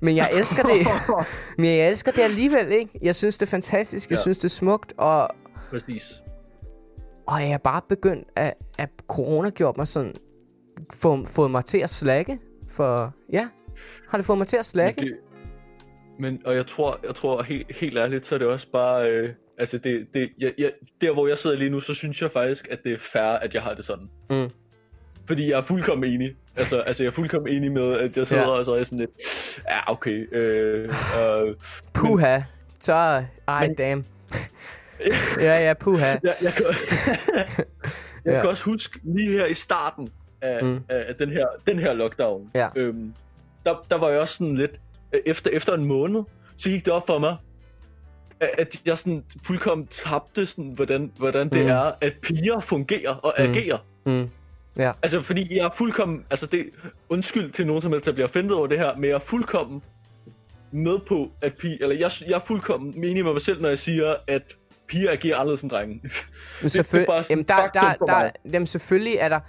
Men jeg elsker det. Men jeg elsker det alligevel, ikke? Jeg synes, det er fantastisk. Jeg ja. synes, det er smukt. Og, Præcis. Og jeg er bare begyndt, at, at corona gjort mig sådan... Få, fået mig til at slække. For ja, har det fået mig til at slække? Men, det, men og jeg tror, jeg tror helt, helt ærligt, så er det også bare... Øh, altså, det, det, jeg, jeg, der hvor jeg sidder lige nu, så synes jeg faktisk, at det er fair, at jeg har det sådan. Mm. Fordi jeg er fuldkommen enig. Altså, altså jeg er fuldkommen enig med, at jeg sidder ja. og så er sådan lidt, ja, okay. Øh, øh, puha. Så, ej, men, damn. ja, ja, puha. Jeg, jeg, kan, jeg ja. kan også huske lige her i starten af, mm. af den, her, den her lockdown. Ja. Øhm, der, der var jeg også sådan lidt, efter, efter en måned, så gik det op for mig, at jeg sådan fuldkommen tabte, sådan, hvordan, hvordan det mm. er, at piger fungerer og mm. agerer. Mm. Ja. Altså, fordi jeg er fuldkommen... Altså, det undskyld til nogen som helst, der bliver offentet over det her, men jeg er fuldkommen med på, at piger... Eller jeg, jeg er fuldkommen menig med mig selv, når jeg siger, at piger agerer anderledes end drenge. Men selvfølgelig... Jamen, der, der, der, jamen, selvfølgelig er der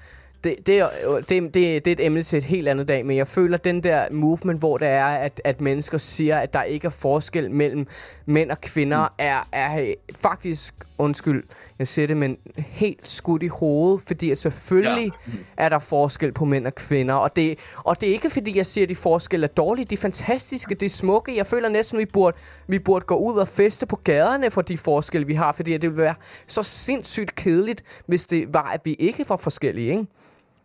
det, det, er, det, det, det er et emne til et helt andet dag, men jeg føler den der movement, hvor det er, at, at mennesker siger, at der ikke er forskel mellem mænd og kvinder, mm. er, er faktisk, undskyld, jeg siger det, men helt skudt i hovedet, fordi selvfølgelig ja. er der forskel på mænd og kvinder, og det, og det er ikke fordi, jeg siger, at de forskel er dårlige, de er fantastiske, de er smukke, jeg føler næsten, at vi burde, vi burde gå ud og feste på gaderne for de forskelle, vi har, fordi det ville være så sindssygt kedeligt, hvis det var, at vi ikke var forskellige, ikke?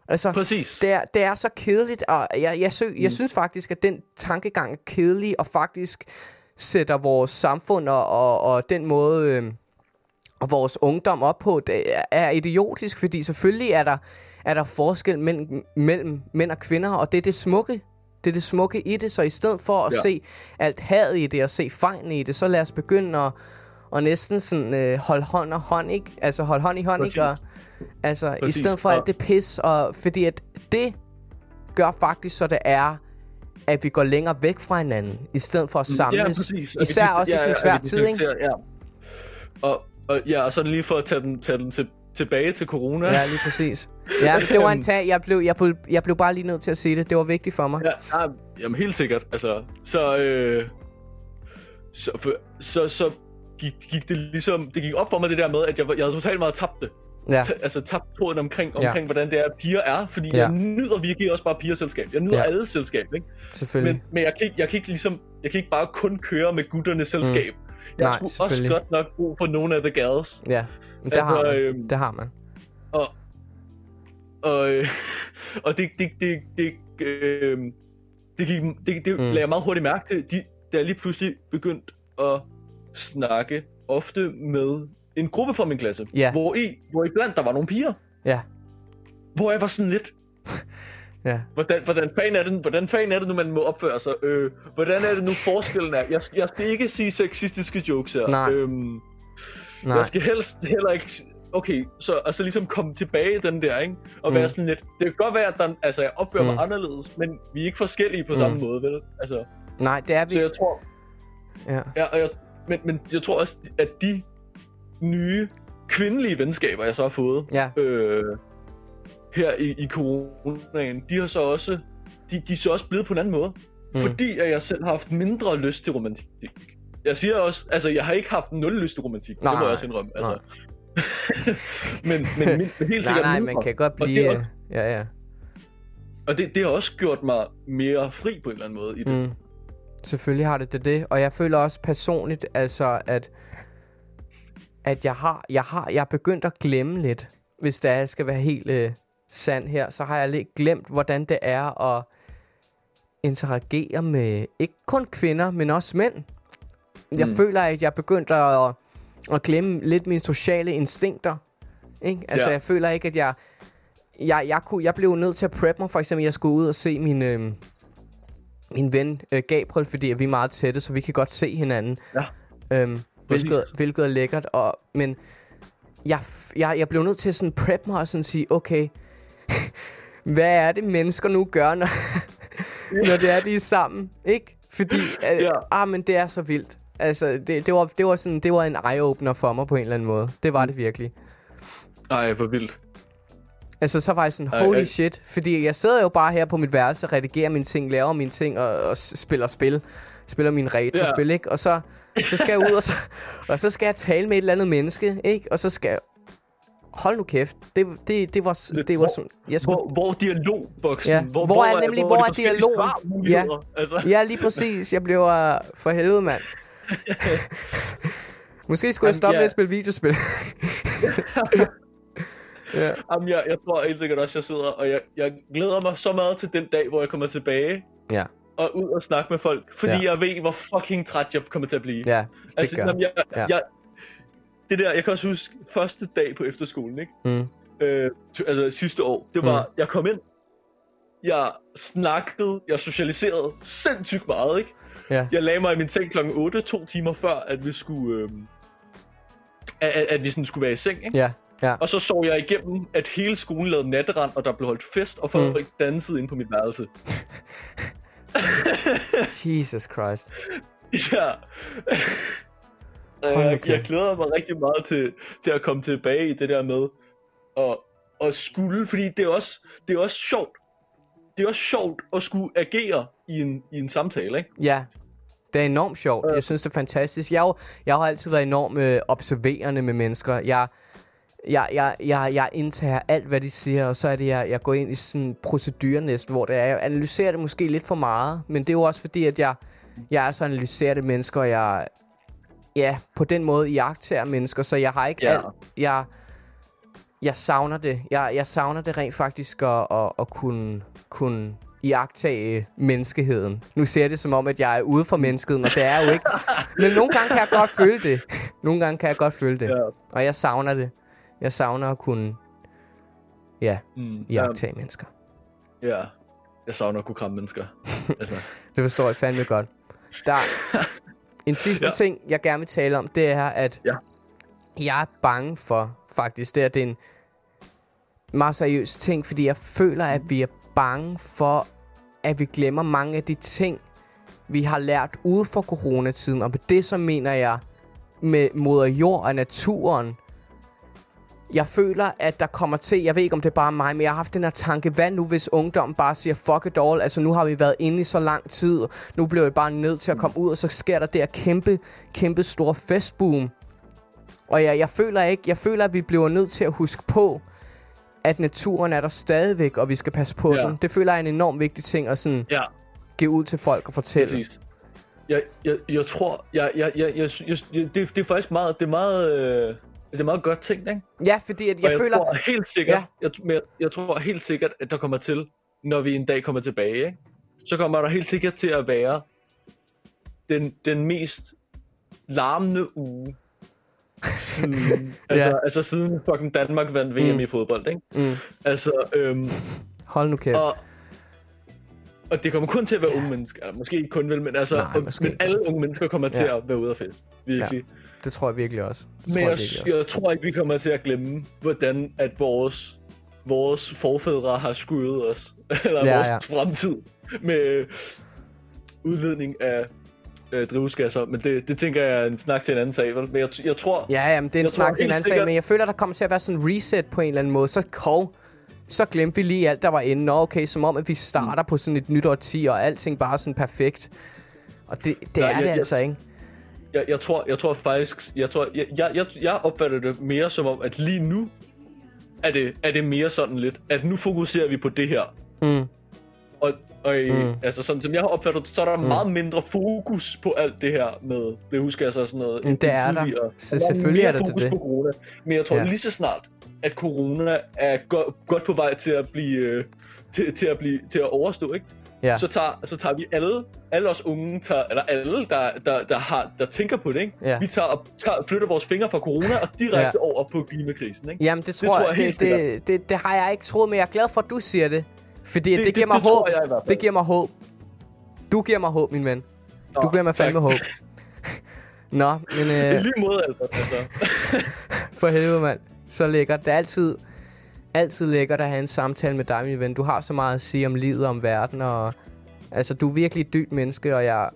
Altså, Præcis. Det er, det er så kedeligt, og jeg, jeg, sø, jeg mm. synes faktisk, at den tankegang er kedelig, og faktisk sætter vores samfund og, og, og den måde... Øh, vores ungdom op på, det er idiotisk, fordi selvfølgelig er der, er der forskel mellem, mellem mænd og kvinder, og det er det smukke. Det er det smukke i det, så i stedet for at ja. se alt had i det, og se fejlen i det, så lad os begynde at, og næsten sådan øh, holde hånd og hånd, ikke? Altså holde hånd i hånd, Præcis. ikke? Og, altså, Præcis. i stedet for alt det pis, og fordi at det gør faktisk, så det er, at vi går længere væk fra hinanden, i stedet for at samles. Ja, præcis. Især også ja, i sådan en svær tid, ikke? Ja. Og, og, ja, og så lige for at tage den, tage den til, tilbage til corona. Ja, lige præcis. Ja, det var en tag. Jeg blev, jeg, blev, jeg blev bare lige nødt til at sige det. Det var vigtigt for mig. Ja, ja jamen helt sikkert. Altså, så, øh, så, for, så, så gik, gik det ligesom, det gik op for mig det der med, at jeg, jeg havde totalt meget tabt det. Ja. T- altså tabt tråden omkring, omkring ja. hvordan det er, at piger er. Fordi ja. jeg nyder virkelig også bare pigerselskab. Jeg nyder ja. alle selskab, ikke? Selvfølgelig. Men, men jeg, kan ikke, jeg, kan ikke ligesom, jeg kan ikke bare kun køre med gutternes selskab. Mm. Jeg Nej, skulle også godt nok brug for nogle af the gals. Ja, men det, altså, har man. Øhm, det har man. Og, og, øh, og det, det, det, det, øh, det, gik, det, det mm. lagde jeg meget hurtigt mærke til, de, da jeg lige pludselig begyndte at snakke ofte med en gruppe fra min klasse, ja. hvor, i, hvor i blandt der var nogle piger. Ja. Hvor jeg var sådan lidt, Ja. Hvordan, hvordan, fanden er det, hvordan fanden er det nu, man må opføre sig? Øh, hvordan er det nu, forskellen er? Jeg, jeg skal ikke sige sexistiske jokes her. Nej. Øhm, Nej. Jeg skal helst heller ikke... Okay, så altså ligesom komme tilbage i den der, ikke? Og mm. være sådan lidt... Det kan godt være, at der, altså, jeg opfører mm. mig anderledes, men vi er ikke forskellige på mm. samme måde, vel? Altså, Nej, det er vi. Så jeg tror... Ja. ja og jeg, men, men jeg tror også, at de nye kvindelige venskaber, jeg så har fået... Ja. Øh, her i, i coronaen, de har så også, de, de er så også blevet på en anden måde. Mm. Fordi at jeg selv har haft mindre lyst til romantik. Jeg siger også, altså jeg har ikke haft nul lyst til romantik. Nej, det må jeg også indrømme. Altså. men, men, men, men helt sikkert Nej, nej, man kan godt blive... Også, ja, ja. Og det, det har også gjort mig mere fri på en eller anden måde i det. Mm. Selvfølgelig har det det, det. Og jeg føler også personligt, altså, at, at jeg har, jeg har, jeg er begyndt at glemme lidt, hvis det er, jeg skal være helt øh, sand her, så har jeg lidt glemt, hvordan det er at interagere med ikke kun kvinder, men også mænd. Jeg mm. føler, at jeg begyndte at, at glemme lidt mine sociale instinkter. Ikke? Altså, ja. jeg føler ikke, at jeg... Jeg, jeg, kunne, jeg blev nødt til at prep mig, for eksempel, jeg skulle ud og se min, øh, min ven øh, Gabriel, fordi vi er meget tætte, så vi kan godt se hinanden. Ja. Øhm, hvilket, hvilket er lækkert. Og, men jeg, jeg, jeg blev nødt til at sådan prep mig og sådan sige, okay, hvad er det mennesker nu gør, når, når det er, de er sammen, ikke? Fordi, øh, Ja. ah, men det er så vildt. Altså, det, det, var, det, var sådan, det var en eye-opener for mig på en eller anden måde. Det var det virkelig. Ej, hvor vildt. Altså, så var jeg sådan, Ej, holy ej. shit. Fordi jeg sidder jo bare her på mit værelse, redigerer mine ting, laver mine ting og, og spiller spil. Spiller mine retrospil, Ja. ikke? Og så, så skal jeg ud, og så, og så skal jeg tale med et eller andet menneske, ikke? Og så skal jeg... Hold nu kæft. Det, det, det var, det var Hvor- sådan... Jeg skulle, Hvor, hvor er dialogboksen? Ja. Hvor er nemlig- hvor de er forskellige dialogen? svarmuligheder? Altså, Ja, lige præcis. Jeg blev uh, for helvede, mand. Måske skulle jeg stoppe ja. med at spille videospil. ja. Jamen, jeg, jeg tror helt sikkert også, jeg sidder, og jeg, jeg glæder mig så meget til den dag, hvor jeg kommer tilbage ja, og ud og snakke med folk, fordi Ja. ja. jeg ved, hvor fucking træt jeg kommer til at blive. ja, det altså, gør. jamen, jeg, Ja. ja. jeg, det der, jeg kan også huske første dag på efterskolen, ikke? Mm. Øh, altså sidste år, det var, mm. jeg kom ind, jeg snakkede, jeg socialiserede sindssygt meget, ikke? Ja. Jeg lagde mig i min seng klokken 8, to timer før, at vi skulle, øh, at, at, vi sådan skulle være i seng, ikke? Ja, ja. Og så så jeg igennem, at hele skolen lavede natterand, og der blev holdt fest, og folk mm. dansede ind på mit værelse. Jesus Christ. ja. Nu jeg, kæft. jeg glæder mig rigtig meget til, til at komme tilbage i det der med at, at skulle, fordi det er også, det er også sjovt. Det er også sjovt at skulle agere i en, i en samtale, ikke? Ja, det er enormt sjovt. Jeg synes, det er fantastisk. Jeg, jo, jeg har altid været enormt øh, observerende med mennesker. Jeg, jeg, jeg, jeg, jeg indtager alt, hvad de siger, og så er det, jeg, jeg går ind i sådan en procedure næsten, hvor det er, jeg analyserer det måske lidt for meget, men det er jo også fordi, at jeg, jeg er så analyserende mennesker, og jeg, ja, på den måde jagter mennesker, så jeg har ikke Ja. alt, jeg, jeg savner det. Jeg, jeg savner det rent faktisk at, at, at kunne, kunne iagtage menneskeheden. Nu ser det som om, at jeg er ude for menneskeheden, og det er jo ikke. Men nogle gange kan jeg godt føle det. Nogle gange kan jeg godt føle det. Ja. Og jeg savner det. Jeg savner at kunne, ja, Mm, iagtage mennesker. ja. Jeg savner at kunne kramme mennesker. altså, Det forstår jeg fandme godt. Der en sidste ja. Ting, jeg gerne vil tale om, det er, at Ja. jeg er bange for, faktisk, det er, det er en meget seriøs ting, fordi jeg føler, at vi er bange for, at vi glemmer mange af de ting, vi har lært ude for coronatiden. Og med det, så mener jeg med moder jord og naturen. Jeg føler, at der kommer til, jeg ved ikke, om det er bare mig, men jeg har haft den her tanke, hvad nu hvis ungdommen bare siger, fuck it all, altså nu har vi været inde i så lang tid, nu bliver vi bare nødt til at komme ud, og så sker der det her kæmpe, kæmpe store festboom. Og jeg, jeg føler ikke, jeg føler, at vi bliver nødt til at huske på, at naturen er der stadigvæk, og vi skal passe på Ja. den. Det føler jeg er en enorm vigtig ting at sådan ja, give ud til folk og fortælle. præcis. Jeg, jeg, jeg tror, jeg, jeg, jeg, jeg, jeg, jeg det, det er faktisk meget, det er meget, øh, det er meget godt ting, ikke? Ja, fordi at Og jeg, jeg føler... tror helt sikkert, Ja. ja. jeg, jeg, jeg tror helt sikkert, at der kommer til, når vi en dag kommer tilbage, ikke? så kommer der helt sikkert til at være den, den mest larmende uge. Siden, altså, Ja. altså siden fucking Danmark vandt VM Mm. mm. i fodbold, ikke? Mm, Altså, øhm, hold nu kæft. og, og det kommer kun til at være unge mennesker. Eller måske ikke kun vel, men altså, Nej, måske men ikke. alle unge mennesker kommer til Ja. at være ude af fest. Virkelig. Det tror jeg virkelig også. Det Men tror jeg, jeg virkelig også. jeg tror ikke, vi kommer til at glemme, hvordan at vores, vores forfædre har skuddet os. Eller Ja, vores ja. fremtid med udledning af øh, drivhusgasser. Men det, det tænker jeg er en snak til en anden sag. Vel? Men jeg, jeg tror... Ja, ja, men det er en snak tror til en anden sag, sikkert- men jeg føler, der kommer til at være sådan en reset på en eller anden måde. Så kov, så glemte vi lige alt, der var inde. Nå, okay, som om, at vi starter på sådan et nyt årti, og alting bare sådan perfekt. Og det, det Ja, er jeg- det jeg- altså, ikke? Jeg, jeg, tror, jeg tror faktisk... Jeg, tror, jeg, jeg, jeg, jeg opfatter det mere som om, at lige nu er det, er det mere sådan lidt, at nu fokuserer vi på det her. Mm, Og, og Mm. mm. altså sådan som jeg har opfattet, så er der mm. meget mindre fokus på alt det her med det huskasser og sådan noget. Men det er der. Så Der selvfølgelig er der fokus det. på corona. Men jeg tror ja. lige så snart, at corona er go- godt på vej til at blive øh, til, til at blive til at overstå, ikke? Ja. Så tager så tager vi alle alle os unge tager, eller alle der der der har der tænker på det, ikke? Ja. Vi tager, og tager flytter vores fingre fra corona og direkte Ja. over på klimakrisen, ikke? Jamen, det tror, tror jeg, jeg det, helt det, det, det, har jeg ikke troet, men jeg er glad for, at du siger det. Fordi det, det, Det- giver det- mig det håb. jeg i. Det giver mig håb. Du giver mig håb, min ven. Nå, Du giver mig fandme tak. håb. Nå, men I øh, lige måde, Albert. Altså. for helvede, mand. Så lækkert. Det er altid, altid lækkert at have en samtale med dig, min ven. Du har så meget at sige om livet og om verden, og altså, du er virkelig et dybt menneske, og jeg,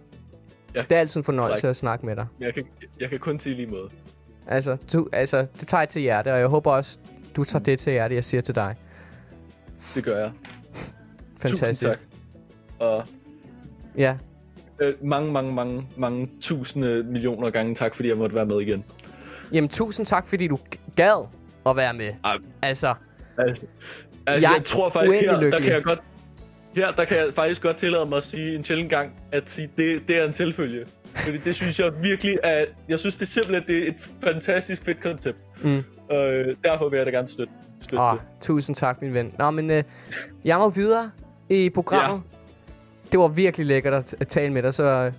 Ja, det er altid en fornøjelse korrekt. at snakke med dig. Jeg kan, jeg kan kun sige lige måde. Altså, du, altså, det tager jeg til hjerte, og jeg håber også, du tager det til hjerte, jeg siger til dig. Det gør jeg. Fantastisk. Tusind tak. Og Ja, øh, mange, mange, mange, mange tusinde millioner gange tak, fordi jeg måtte være med igen. Jamen, tusind tak, fordi du gad at være med. Ej. Altså, Altså, altså Jeg jeg, tror faktisk, her, der kan jeg godt... Her, der kan jeg faktisk godt tillade mig at sige en sjældent gang, at sige, det, det er en selvfølge. Fordi det synes jeg virkelig er... Jeg synes det simpelthen, det er et fantastisk fedt koncept. Mm. Og øh, derfor vil jeg da gerne støtte, støtte åh, det. tusind tak, min ven. Nå, men øh, jeg må videre i programmet. Det var virkelig lækkert at, tale med dig, så øh,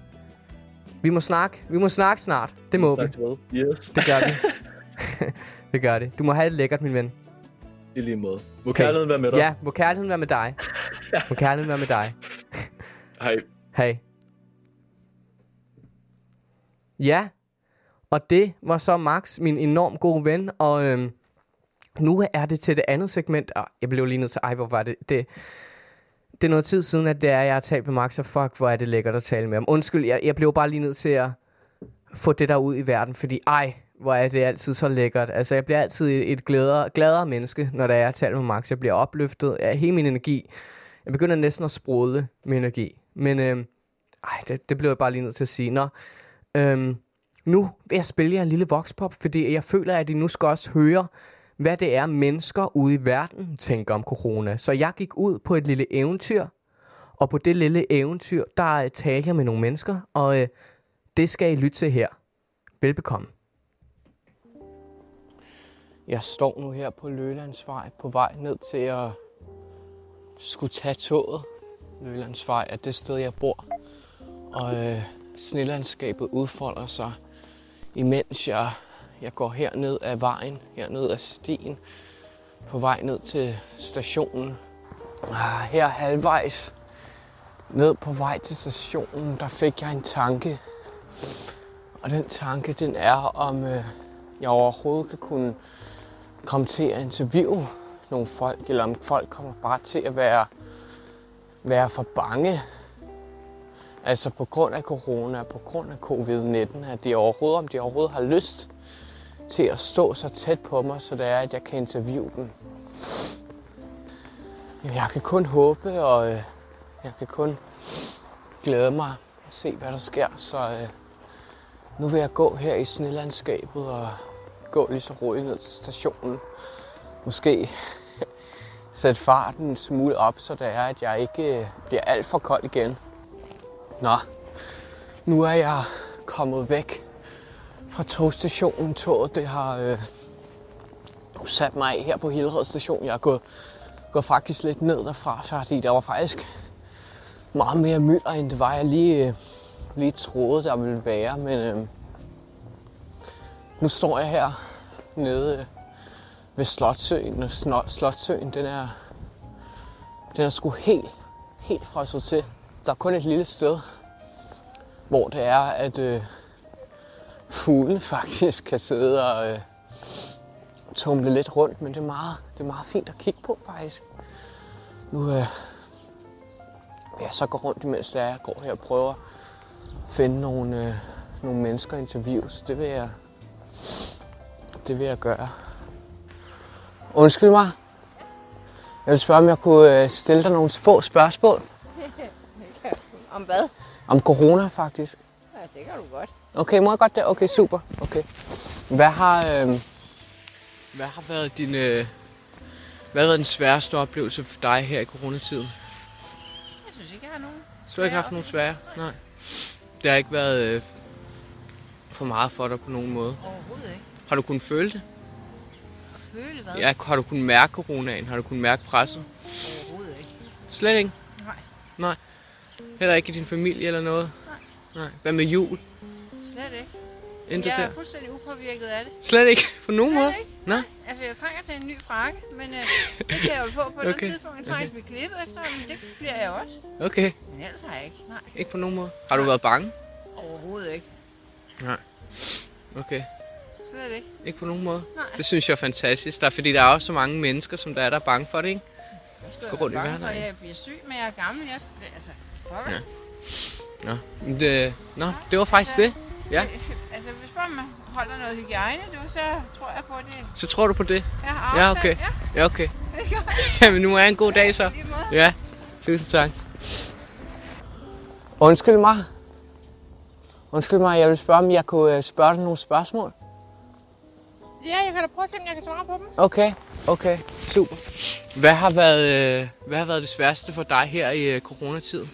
vi må snakke. Vi må snakke snart. Det må vi. Tak have. Yes, Det gør vi. det gør det. Du må have det lækkert, min ven. I lige måde. Må kærligheden være med dig? Ja, må kærligheden være med dig. Må kærligheden være med dig. Hej. Hej. Ja, og det var så Max, min enormt gode ven, og øhm, nu er det til det andet segment. Ah, jeg blev lige nødt til, ej, hvor var det, det, det er noget tid siden, at det er, jeg har talt med Max, og fuck, hvor er det lækkert at tale med ham. Undskyld, jeg, jeg blev bare lige nødt til at få det der ud i verden, fordi ej, hvor er det altid så lækkert. Altså, jeg bliver altid et, glæder, gladere, menneske, når der er, tal med Max. Jeg bliver opløftet af hele min energi. Jeg begynder næsten at sprudle med energi. Men øh, ej, det, det blev jeg bare lige nødt til at sige. Nå, øh, nu vil jeg spille jer en lille voxpop, fordi jeg føler, at I nu skal også høre, hvad det er, mennesker ude i verden tænker om corona. Så jeg gik ud på et lille eventyr, og på det lille eventyr, der talte jeg med nogle mennesker, og øh, det skal I lytte til her. Velbekomme. Jeg står nu her på Lølandsvej på vej ned til at skulle tage toget. Lølandsvej er det sted, jeg bor. Og øh, snelandskabet udfolder sig, imens jeg, jeg går herned ad vejen, herned ad stien, på vej ned til stationen. Ah, her halvvejs ned på vej til stationen, der fik jeg en tanke. Og den tanke, den er, om øh, jeg overhovedet kan kunne komme til at interviewe nogle folk, eller om folk kommer bare til at være, være for bange. Altså på grund af corona, på grund af covid-19, at de overhovedet, om de overhovedet har lyst til at stå så tæt på mig, så det er, at jeg kan interviewe dem. Jeg kan kun håbe, og øh, jeg kan kun glæde mig at se, hvad der sker. Så øh, nu vil jeg gå her i snelandskabet og gå lige så roligt ned til stationen. Måske sætte farten en smule op, så det er, at jeg ikke øh, bliver alt for kold igen. Nå, nu er jeg kommet væk fra togstationen. Toget det har øh, sat mig af her på Hillerød station. Jeg er gået, gået faktisk lidt ned derfra, fordi der var faktisk meget mere mylder, end det var, jeg lige, øh, lige troede, der ville være. Men øh, nu står jeg her nede ved Slotsøen, og Slotsøen, den er, den er sgu helt, helt frosset til. Der er kun et lille sted, hvor det er, at øh, fuglen faktisk kan sidde og øh, tumle lidt rundt, men det er, meget, det er meget fint at kigge på faktisk. Nu øh, vil jeg så gå rundt, imens jeg går her og prøver at finde nogle, øh, nogle mennesker interviews. så det vil jeg, det vil jeg gøre. Undskyld mig. Jeg vil spørge, om jeg kunne øh, stille dig nogle få spørgsmål Om hvad? om corona faktisk. Ja, det kan du godt. Okay, må jeg godt det? Okay, super. Okay. Hvad har, øh, hvad har været din, øh, hvad har været den sværeste oplevelse for dig her i coronatiden? Jeg synes ikke, jeg har nogen. Du har ikke haft nogen svære? Nej. Det har ikke været øh, for meget for dig på nogen måde. Overhovedet ikke. Har du kunnet føle det? Føle hvad? Ja, har du kunnet mærke coronaen? Har du kunnet mærke presset? Overhovedet ikke. Slet ikke? Nej. Nej. Heller ikke i din familie eller noget? Nej. Nej. Hvad med jul? Slet ikke. Intet jeg der? er fuldstændig upåvirket af det. Slet ikke? På nogen måde? Slet ikke. Nej. Altså, jeg trænger til en ny frakke, men øh, det kan jeg jo på et Okay. okay. tidspunkt. Jeg trænger til at klippet efter, men det bliver jeg også. Okay. Men ellers har jeg ikke. Nej, Ikke på nogen måde. Har du været bange? overhovedet ikke. Nej. Okay. Slet ikke. Ikke på nogen måde? Nej. Det synes jeg er fantastisk. Der, er- fordi der er også så mange mennesker, som der er, der er bange for det, ikke? Jeg Skal rundt i at jeg bliver syg, men jeg er gammel. Jeg, altså, pokker. Ja. Nå, det, nå, det var faktisk det. Ja. Altså, hvis bare man holder noget hygiejne, du, så tror jeg på det. Så tror du på det? Ja, afstand. okay. Ja, Ja, okay. skal. Jamen, nu er en god dag så. Ja, tusind tak. Undskyld mig. Undskyld mig, jeg vil spørge, om jeg kunne øh, spørge dig nogle spørgsmål. Ja, jeg kan da prøve at se, om jeg kan svare på dem. Okay, okay, super. Hvad har været, øh, hvad har været det sværeste for dig her i øh, coronatiden?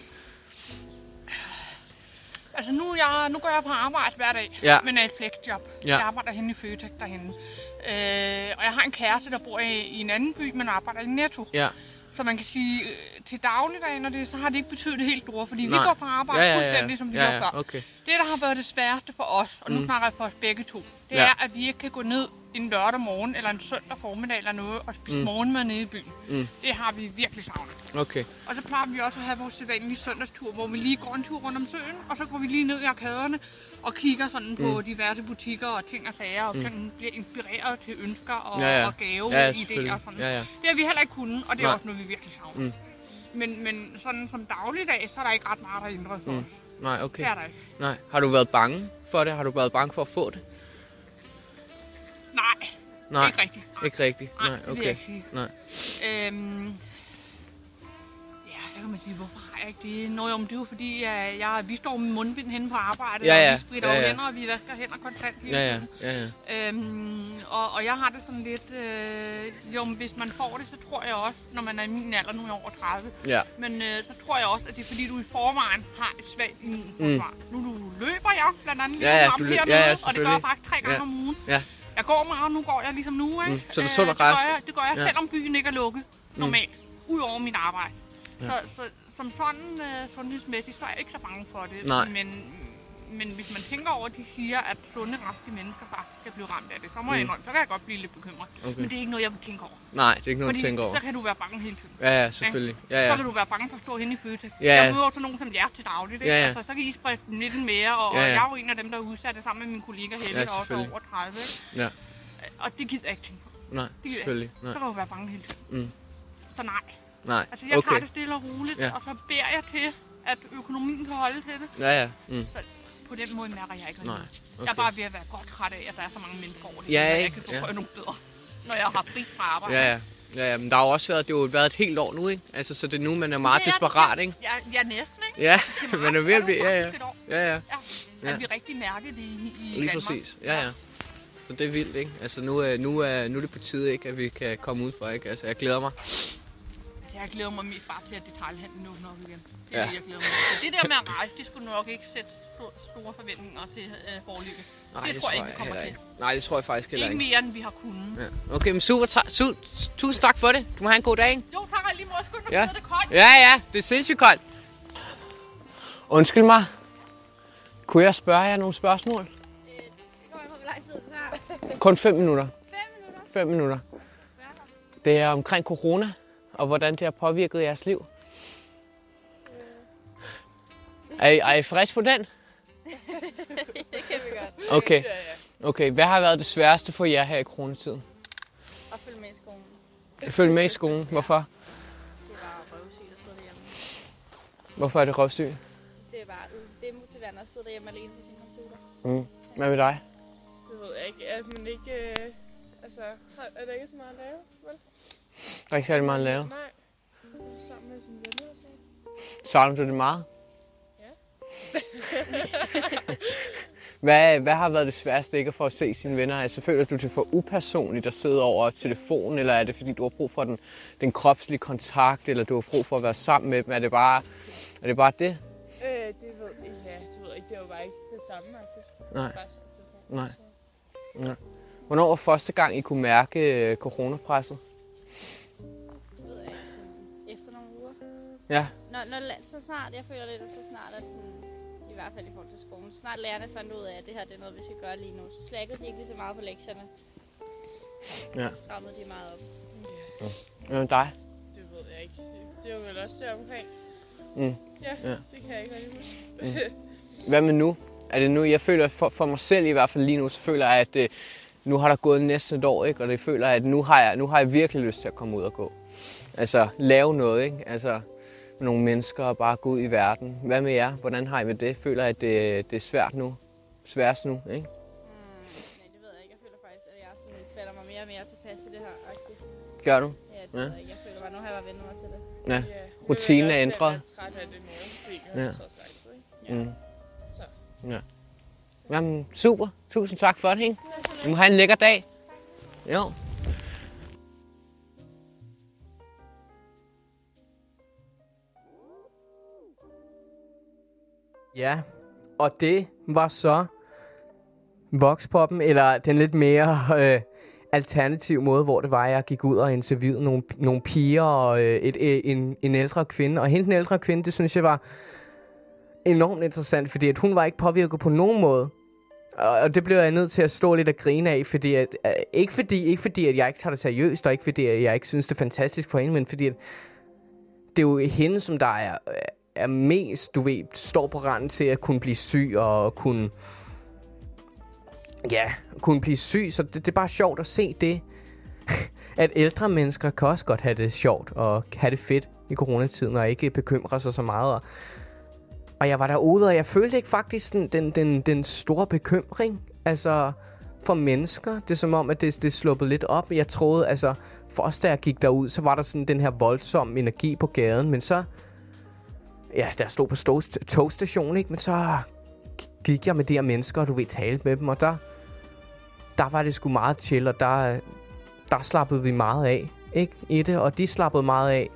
Altså nu, jeg, nu går jeg på arbejde hver dag, Ja. men er et flexjob. Ja. Jeg arbejder henne i Føtex derhenne. Øh, og jeg har en kæreste, der bor i, i en anden by, men arbejder i Netto. Ja, Så man kan sige, øh, til dagligdagen og det, så har det ikke betydet det helt store, fordi Nej. vi går på arbejde ja, ja, ja. fuldstændig, som vi ja, ja, før. okay. Det, der har været det sværeste for os, og nu Mm. snakker jeg for os begge to, det Ja. er, at vi ikke kan gå ned en lørdag morgen eller en søndag formiddag eller noget og spise Mm. morgenmad nede i byen. Mm. Det har vi virkelig savnet. Okay, Og så plejer vi også at have vores sædvanlige søndagstur, hvor vi lige går en tur rundt om søen, og så går vi lige ned i arkaderne og kigger sådan på Mm. diverse butikker og ting og sager, og sådan bliver inspireret til ønsker og, Ja, ja. og gave Ja, ja, idéer og sådan. Ja, ja. Det har vi heller ikke kunnet, og det er Nej. også noget, vi virkelig savner. Mm. Men, men sådan som dagligdag, så er der ikke ret meget, der er ændret for Mm. os. nej, Det okay. er der ikke. Nej. Har du været bange for det? Har du været bange for at få det? Nej, Nej, ikke rigtigt. Nej, ikke rigtigt. Nej, Nej, det vil jeg okay. ikke sige. Nej. Øhm, ja, så kan man sige, hvorfor ikke det? Nå jo, men det er jo fordi, jeg, jeg, vi står med mundbind henne på arbejde, Ja, ja. og vi spritter Ja, ja. hænder, og vi vasker hænder konstant hele Ja, ja, tiden. ja, ja. Øhm, og, og jeg har det sådan lidt, øh, jo, men hvis man får det, så tror jeg også, når man er i min alder, nu er jeg over 30, Ja, men øh, så tror jeg også, at det er fordi, du i forvejen har et svagt immunforsvar. Mm. Nu, nu løber jeg blandt andet lige Ja, ja, du løb- ja, ja, og det gør jeg faktisk tre gange Ja. om ugen. ja. Jeg går meget, nu går jeg ligesom nu, ikke? Mm, så du er sund og det gør rask? jeg, det gør jeg, Ja. selvom byen ikke er lukket normalt, udover mit arbejde. Så, så som sådan uh, sundhedsmæssigt, så er jeg ikke så bange for det. Nej. Men, men hvis man tænker over, at de siger, at sunde, raske mennesker faktisk skal blive ramt af det, så må jeg indrømme, så kan jeg godt blive lidt bekymret. Mm. Okay. Men det er ikke noget, jeg vil tænke over. Nej, det er ikke noget, Fordi du tænker over. så kan du være bange hele tiden. Ja, ja, selvfølgelig. Ja, Så ja. kan du være bange for at stå henne i Føtex. Ja, ja. Jeg møder også nogen som jer til dagligt. Ikke? Ja, ja. Altså, så kan I sprede dem lidt mere, og, Ja, ja. jeg er jo en af dem, der er udsat sammen med min kollega Helle, Ja, der også er over 30. Ikke? Ja, Og det gider jeg ikke tænke på. nej, jeg selvfølgelig. Så Nej, kan du være bange hele tiden. Mm. Så nej. Nej. Altså, jeg okay. tager Okay. det stille og roligt, Ja. og så beder jeg til, at økonomien kan holde til det. Ja, ja. Mm. Så på den måde mærker jeg ikke Nej, noget. Jeg er okay. bare ved at være godt træt af, at der er så mange mennesker over det. Ja, hele, jeg ikke? kan Ja. nogle bedre, når jeg har fri fra arbejde. Ja, ja. Ja, ja, men der har jo også været, det har jo været et helt år nu, ikke? Altså, så det er nu, man er meget det. desperat, ikke? Ja, ja, næsten, ikke? Ja, man er ved at blive, ja, ja. Ja, ja. Ja, Ja. at vi rigtig mærker det i, i Lige Danmark. præcis. Ja, ja. Så det er vildt, ikke? Altså, nu er, nu er, nu er det på tide, ikke? At vi kan komme ud for, ikke? Altså, jeg glæder mig. Jeg glæder mig mest bare til, at detaljhandlen åbner op igen. Det er Ja. det, jeg glæder mig til. Det der med at rejse, det skulle nok ikke sætte sto- store forventninger til øh, Borlykke. Nej, det, tror jeg ikke, vi kommer heller til. ikke. Nej, det tror jeg faktisk heller Ikke ikke. mere, end vi har kunnet. Ja. Okay, men super. Ta- su- tusind tak for det. Du må have en god dag, ikke? Jo, tak og lige måde. Skynd dig, Ja. det er koldt. Ja, ja. Det er sindssygt koldt. Undskyld mig. Kunne jeg spørge jer nogle spørgsmål? Det kommer an på, hvor lang tid det tager. Kun 5 minutter. 5 minutter. 5 minutter. Det er omkring corona, og hvordan det har påvirket jeres liv. Er I, er I frisk på den? Det kan vi godt. Okay. Okay, hvad har været det sværeste for jer her i coronatiden? Og følge med i skolen. Følg med i skolen. Hvorfor? Det var røvsygt at sidde derhjemme. Hvorfor er det røvsyg? Det er bare det er motiverende at sidde derhjemme alene på sin computer. Mm. Hvad med dig? Det ved jeg ikke. At man ikke... Øh, altså, har- er der ikke så meget at lave? Der er ikke særlig meget at lave. Nej. Sammen med sine venner sådan. Savner du det meget? Ja. hvad, hvad har været det sværeste ikke at få at se sine venner? Altså, føler du det for upersonligt at sidde over telefonen, eller er det fordi, du har brug for den, den kropslige kontakt, eller du har brug for at være sammen med dem? Er det bare, er det, bare det? Øh, det ved jeg ja, det ved jeg ikke. Det var bare ikke det samme, faktisk. Nej. Bare. Nej. Så. Ja. Hvornår var første gang, I kunne mærke øh, coronapresset? Ja. Når, når, så snart, jeg føler lidt, så snart, at sådan, i hvert fald i forhold til skolen, så snart lærerne fandt ud af, at det her det er noget, vi skal gøre lige nu, så slækkede de ikke lige så meget på lektierne. Ja. Så strammede de meget op. Hvad med dig? Det ved jeg ikke. Det- Det var vel også der omkring. Mm. Ja, Ja. det kan jeg ikke rigtig huske. Hvad med nu? Er det nu, jeg føler for, for mig selv i hvert fald lige nu, så føler jeg, at øh, nu har der gået næsten et år, ikke? og det føler jeg, at nu har, jeg, nu har jeg virkelig lyst til at komme ud og gå. Altså lave noget, ikke? Altså nogle mennesker og bare gå ud i verden. Hvad med jer? Hvordan har I med det? Føler I, at det, det er svært nu? Sværest nu, ikke? Nej, det ved jeg ikke. Jeg føler faktisk, at jeg sådan falder mig mere og mere tilpas i det her. agtigt. Gør du? Ja, det Ja. ved jeg ikke. Jeg føler bare, nu har jeg bare vendt mig til det. Ja. Ja, Rutinen er ændret. Jeg er det Ja. ikke? Mm. Så. Ja. Jamen, super. Tusind tak for det, ikke? I må have en lækker dag. Jo. Ja, og det var så Voxpoppen, eller den lidt mere øh, alternativ måde, hvor det var, jeg gik ud og interviewede nogle, nogle piger og øh, et, øh, en, en ældre kvinde. Og hende den ældre kvinde, det synes jeg var enormt interessant, fordi at hun var ikke påvirket på nogen måde. Og, og det blev jeg nødt til at stå lidt og grine af, fordi at, øh, ikke, fordi, ikke fordi, at jeg ikke tager det seriøst, og ikke fordi, at jeg ikke synes, det er fantastisk for hende, men fordi, at det er jo hende, som der er, øh, er mest, du ved, står på randen til at kunne blive syg og kunne, ja, kunne blive syg. Så det, det er bare sjovt at se det, at ældre mennesker kan også godt have det sjovt og have det fedt i coronatiden og ikke bekymre sig så meget. Og, og jeg var derude, og jeg følte ikke faktisk den, den, den, den store bekymring. Altså, for mennesker. Det er som om, at det, det sluppede lidt op. Jeg troede, altså, først da jeg gik derud, så var der sådan den her voldsomme energi på gaden. Men så, ja, der stod på toast, togstation, ikke? Men så gik jeg med de her mennesker, og du ved, talte med dem, og der, der var det sgu meget chill, og der, der slappede vi meget af, ikke? I det, og de slappede meget af.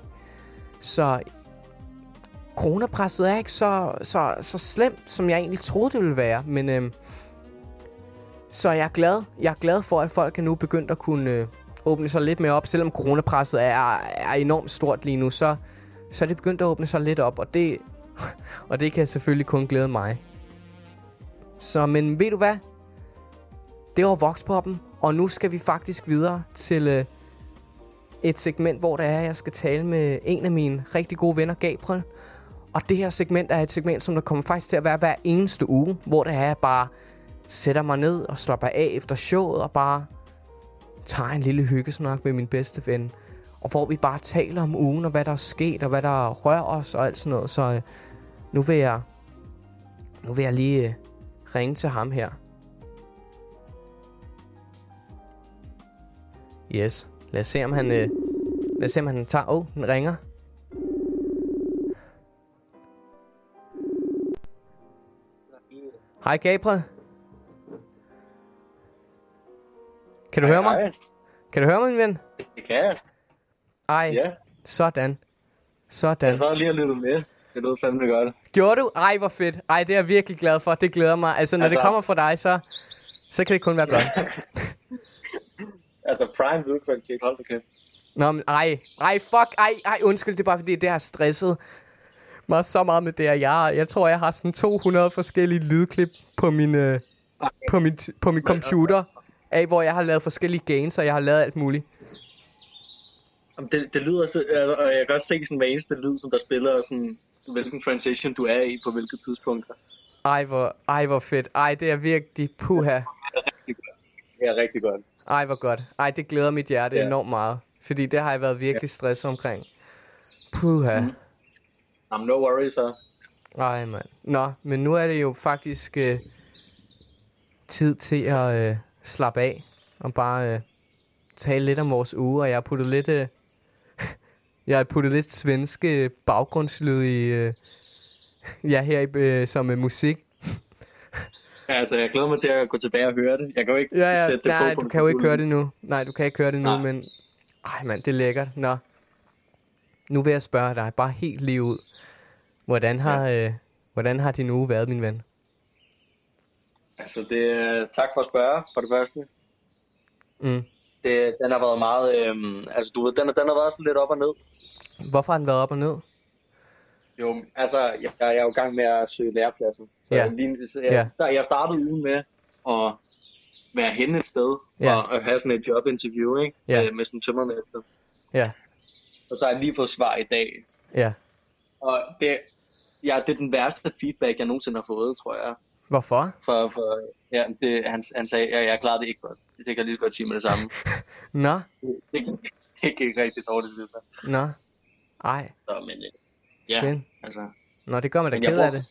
Så coronapresset er ikke så, så, så slemt, som jeg egentlig troede, det ville være. Men øhm, så jeg er glad. Jeg er glad for, at folk er nu begyndt at kunne øh, åbne sig lidt mere op. Selvom coronapresset er, er enormt stort lige nu, så, så er det begyndt at åbne sig lidt op. Og det, og det kan selvfølgelig kun glæde mig. Så, men ved du hvad? Det var Voxpoppen, og nu skal vi faktisk videre til øh, et segment, hvor det er, jeg skal tale med en af mine rigtig gode venner, Gabriel. Og det her segment er et segment, som der kommer faktisk til at være hver eneste uge, hvor det er, jeg bare sætter mig ned og slapper af efter showet og bare tager en lille hyggesnak med min bedste ven. Og hvor vi bare taler om ugen og hvad der er sket og hvad der rører os og alt sådan noget. Så øh, nu vil jeg, nu vil jeg lige øh, ringe til ham her. Yes. Lad os se, om han, øh, lad os se, om han tager... Åh, oh, den ringer. Hej Gabriel. Kan du høre mig? Hej, Kan du høre mig, min ven? det kan jeg. Ej, Ja, sådan. Sådan. jeg sad lige og lyttede med. Det lød fandme godt. Gjorde du? Ej, hvor fedt. Ej, det er jeg virkelig glad for. Det glæder mig. Altså, når det Altså- kommer fra dig, så, så kan det kun være godt. Altså prime lydkvalitet, hold da kæft. Nå, men ej. Ej, fuck. Ej, ej, undskyld. Det er bare fordi, det har stresset mig så meget med det her. Jeg, jeg tror, jeg har sådan 200 forskellige lydklip på min, øh, på min, på min computer. Af, hvor jeg har lavet forskellige gains, og jeg har lavet alt muligt. Jamen, Det, det lyder så, og jeg kan også se sådan hver eneste lyd, som der spiller, og sådan, hvilken transition du er i på hvilke tidspunkter. Ej, hvor, ej, hvor fedt. Ej, det er virkelig puha. Det er rigtig godt. Ej, hvor godt. Ej, det glæder mit hjerte Ja. enormt meget. Fordi det har jeg været virkelig stresset omkring. Puha. Mhm. Jamen, no worries, så. Ej, mand. Nå, men nu er det jo faktisk øh, tid til at øh, slappe af. Og bare øh, tale lidt om vores uge. Og jeg har puttet lidt... Øh, jeg har puttet lidt svenske baggrundslyd i... Øh, ja, her i, øh, som øh, musik. Ja, altså, jeg glæder mig til at gå tilbage og høre det. Jeg kan jo ikke Ja, ja, sætte det nej, på på du kan jo ikke høre det nu. Nej, du kan ikke høre det nu, Nej. men... Ej, mand, det er lækkert. Nå. Nu vil jeg spørge dig, bare helt lige ud. Hvordan har, øh, hvordan har din uge været, min ven? Altså, det, er- tak for at spørge, for det første. Mm. Det, den har været meget, øhm, altså du ved, den, den har været sådan lidt op og ned. Hvorfor har den været op og ned? Jo, altså, jeg, jeg er jo i gang med at søge lærepladser. Så Ja. lige, jeg, Ja. der, jeg startede ugen med at være henne et sted Ja. og, og have sådan et jobinterview, ikke? Ja. Med, med sådan en tømmermester. Ja, Og så har jeg lige fået svar i dag. ja. Og det, ja, det er den værste feedback, jeg nogensinde har fået, tror jeg. Hvorfor? For, for ja, det, han, han sagde, ja, jeg klarede det ikke godt. Det kan jeg lige godt sige med det samme. Nå, Det, det gik rigtig dårligt til sig. nå. Ej, Så, men øh, ja, synd. altså, Nå, det gør man da ked af bruger- det.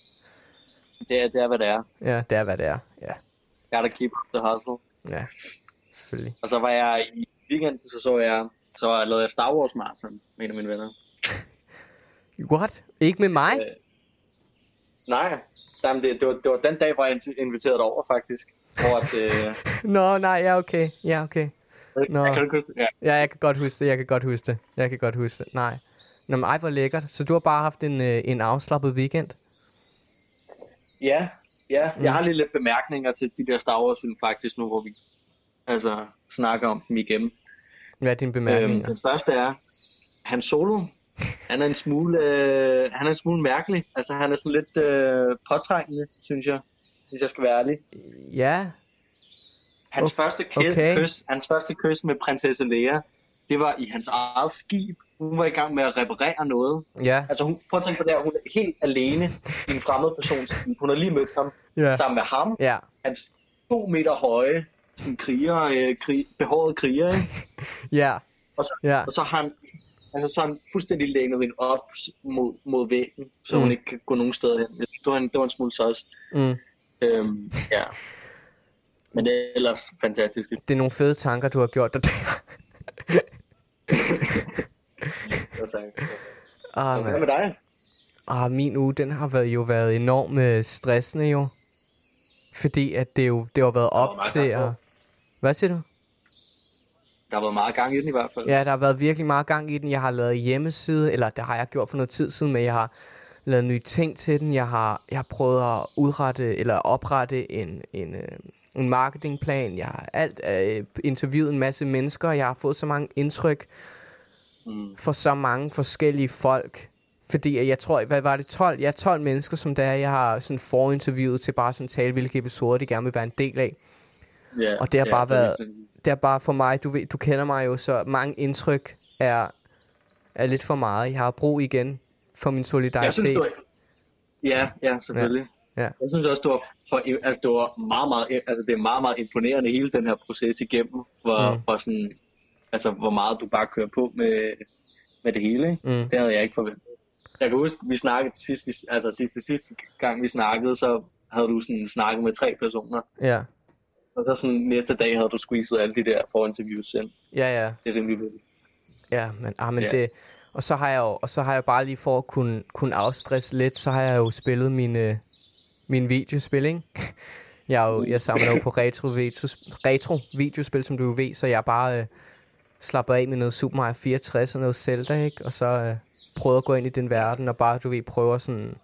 det er, det er, hvad det er. Ja, det er, hvad det er. Ja, Gotta keep up the hustle. ja. Selvfølgelig. Og så var jeg i weekenden, så så jeg, så lavede jeg Star Wars marathon med en af mine venner. What? Ikke med mig? Øh, Nej, Jamen, det, det, var, det var den dag, hvor jeg inviterede dig over, faktisk. Hvor at, øh, Nå, nej, ja, okay. Ja, okay. Nå. jeg kan huske det? Ja. Ja, jeg kan godt huske det. Jeg kan godt huske det. Jeg kan godt huske det. Nej. Nå, men ej, hvor lækkert. Så du har bare haft en, øh, en afslappet weekend? Ja, ja. Mm. Jeg har lige lidt bemærkninger til de der Star Wars film faktisk nu, hvor vi altså, snakker om dem igen. Hvad er dine Øhm, bemærkninger? den første er, han solo, han er en smule, øh, han er en smule mærkelig. Altså han er sådan lidt øh, påtrængende, synes jeg, hvis jeg skal være ærlig. Ja, Hans O- første kys, okay. hans første kys med prinsesse Leia, det var i hans eget skib. Hun var i gang med at reparere noget. ja, Altså hun, prøv at tænke på det her, hun er helt alene i en fremmed persons. Hun har lige mødt ham ja, sammen med ham, ja, hans to meter høje, sådan kriger, øh, krig, behåret kriger, ikke? ja, Og så, ja. og så har han, altså så har han fuldstændig lænet hende op mod, mod væggen, så Mm. hun ikke kan gå nogen steder hen. Det var en, det var en smule sås. Mm. Øhm, ja. Men det er ellers fantastisk. Det er nogle fede tanker, du har gjort dig der. Tak. Ah, Hvad med dig? ah, min uge, den har været, jo været enormt øh, stressende jo. Fordi at det jo det har været var op meget til at... Hvad siger du? Der har været meget gang i den i hvert fald. Ja, der har været virkelig meget gang i den. Jeg har lavet hjemmeside, eller det har jeg gjort for noget tid siden, men jeg har lavet nye ting til den. Jeg har, jeg har prøvet at udrette, eller oprette en, en, øh, en marketingplan. Jeg har alt øh, interviewet en masse mennesker. Jeg har fået så mange indtryk Mm. for så mange forskellige folk. Fordi jeg tror, hvad var det, 12? Ja, 12 mennesker, som der er, jeg har sådan forinterviewet til bare sådan tale, hvilke episoder de gerne vil være en del af. Ja, Og det har bare er været- det er bare for mig, du, ved, du kender mig jo, så mange indtryk er, er lidt for meget. Jeg har brug igen for min Jeg solidaritet. synes, du. Ja, ja, selvfølgelig. Ja. Ja. Jeg synes også, du var, for, altså, du var meget, meget, altså, det er meget, meget imponerende hele den her proces igennem, hvor, mm. hvor, sådan, altså, hvor meget du bare kører på med, med det hele. Ikke? Mm. Det havde jeg ikke forventet. Jeg kan huske, vi snakkede sidst, vi, altså sidste, sidste gang vi snakkede, så havde du sådan snakket med tre personer, Ja, og så sådan næste dag havde du squeezet alle de der forinterviews ind. ja, ja. Det er rimelig vildt. Ja, men, ah, men Ja. det... Og så har jeg jo, og så har jeg bare lige for at kunne, kunne afstresse lidt, så har jeg jo spillet mine, min videospil, ikke? Jeg, er jo, jeg samler jo på retro, video, retro videospil, som du jo ved, så jeg bare øh, slapper af med noget Super Mario 64 og noget Zelda, ikke? Og så øh, prøver at gå ind i den verden, og bare, du ved, prøver sådan...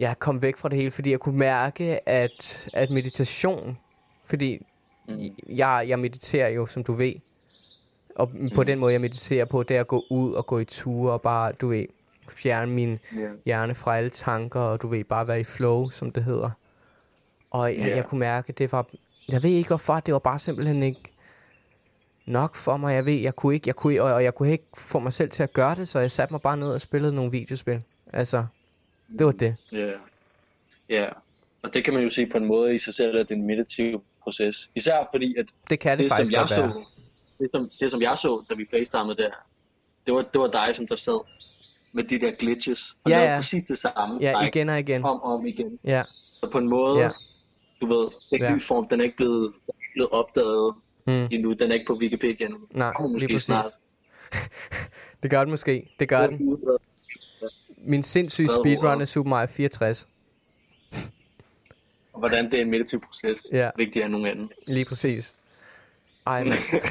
Ja, komme væk fra det hele, fordi jeg kunne mærke, at, at meditation... Fordi Mm. jeg, jeg mediterer jo, som du ved. Og på den måde, jeg mediterer på, det er at gå ud og gå i ture og bare, du ved, fjerne min Ja. hjerne fra alle tanker, og du ved, bare være i flow, som det hedder. Og jeg, jeg kunne mærke, det var, jeg ved ikke hvorfor, det var bare simpelthen ikke nok for mig. Jeg ved, jeg kunne ikke, jeg kunne, og jeg kunne ikke få mig selv til at gøre det, så jeg satte mig bare ned og spillede nogle videospil. Altså, det var det. Ja. Ja. Og det kan man jo se på en måde i sig selv, at det er en meditativ proces. Især fordi, at Det kan det, det, som faktisk jeg godt være. så, det, som, det som jeg så, da vi facetimede der, det var, det var dig, som der sad med de der glitches, og Ja, lavede ja. præcis det samme, Ja, like, igen og igen. om og om igen. Ja, Så på en måde, Ja. du ved, det er Ja. ny form, den er ikke blevet, den er ikke blevet opdaget mm. endnu, den er ikke på Wikipedia endnu. nej, kommer lige måske præcis. snart. Det gør den måske, det gør den. Min sindssyge speedrun er Super Mario 64. Og hvordan det er en meditativ proces, Ja. vigtigere end nogen anden. Lige præcis. Ej, mand.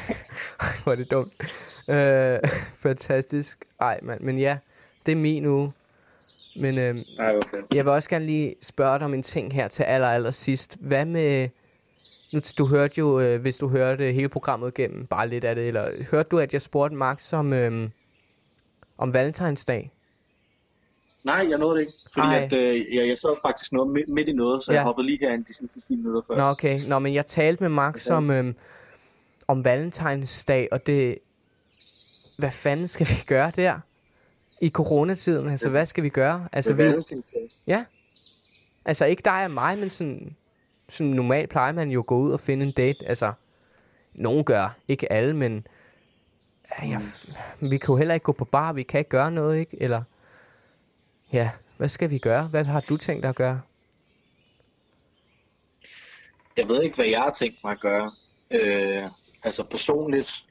Ej, hvor er det dumt. Øh, fantastisk. Ej, mand. Men ja, det er min uge. Men øh, Nej, hvor fedt. jeg vil også gerne lige spørge dig om en ting her til aller, aller sidst. Hvad med... Nu, du hørte jo, øh, hvis du hørte hele programmet igennem, bare lidt af det, eller hørte du, at jeg spurgte Max om, øh, om Valentinsdag? Nej, jeg nåede det ikke. Fordi Ej. at, øh, jeg, jeg sad faktisk noget midt, midt i noget, så ja. Jeg hoppede lige herind de sidste 10 minutter før. Nå, okay. Nå, men jeg talte med Max Okay. om, øhm, om Valentinsdag, og det... Hvad fanden skal vi gøre der? I coronatiden, altså hvad skal vi gøre? Altså, vi. Ja. Altså ikke dig og mig, men sådan, sådan normalt plejer man jo at gå ud og finde en date. Altså, nogen gør, ikke alle, men ja, jeg, vi kan jo heller ikke gå på bar, vi kan ikke gøre noget, ikke? Eller, ja, hvad skal vi gøre? Hvad har du tænkt dig at gøre? Jeg ved ikke, hvad jeg har tænkt mig at gøre. Øh, altså personligt,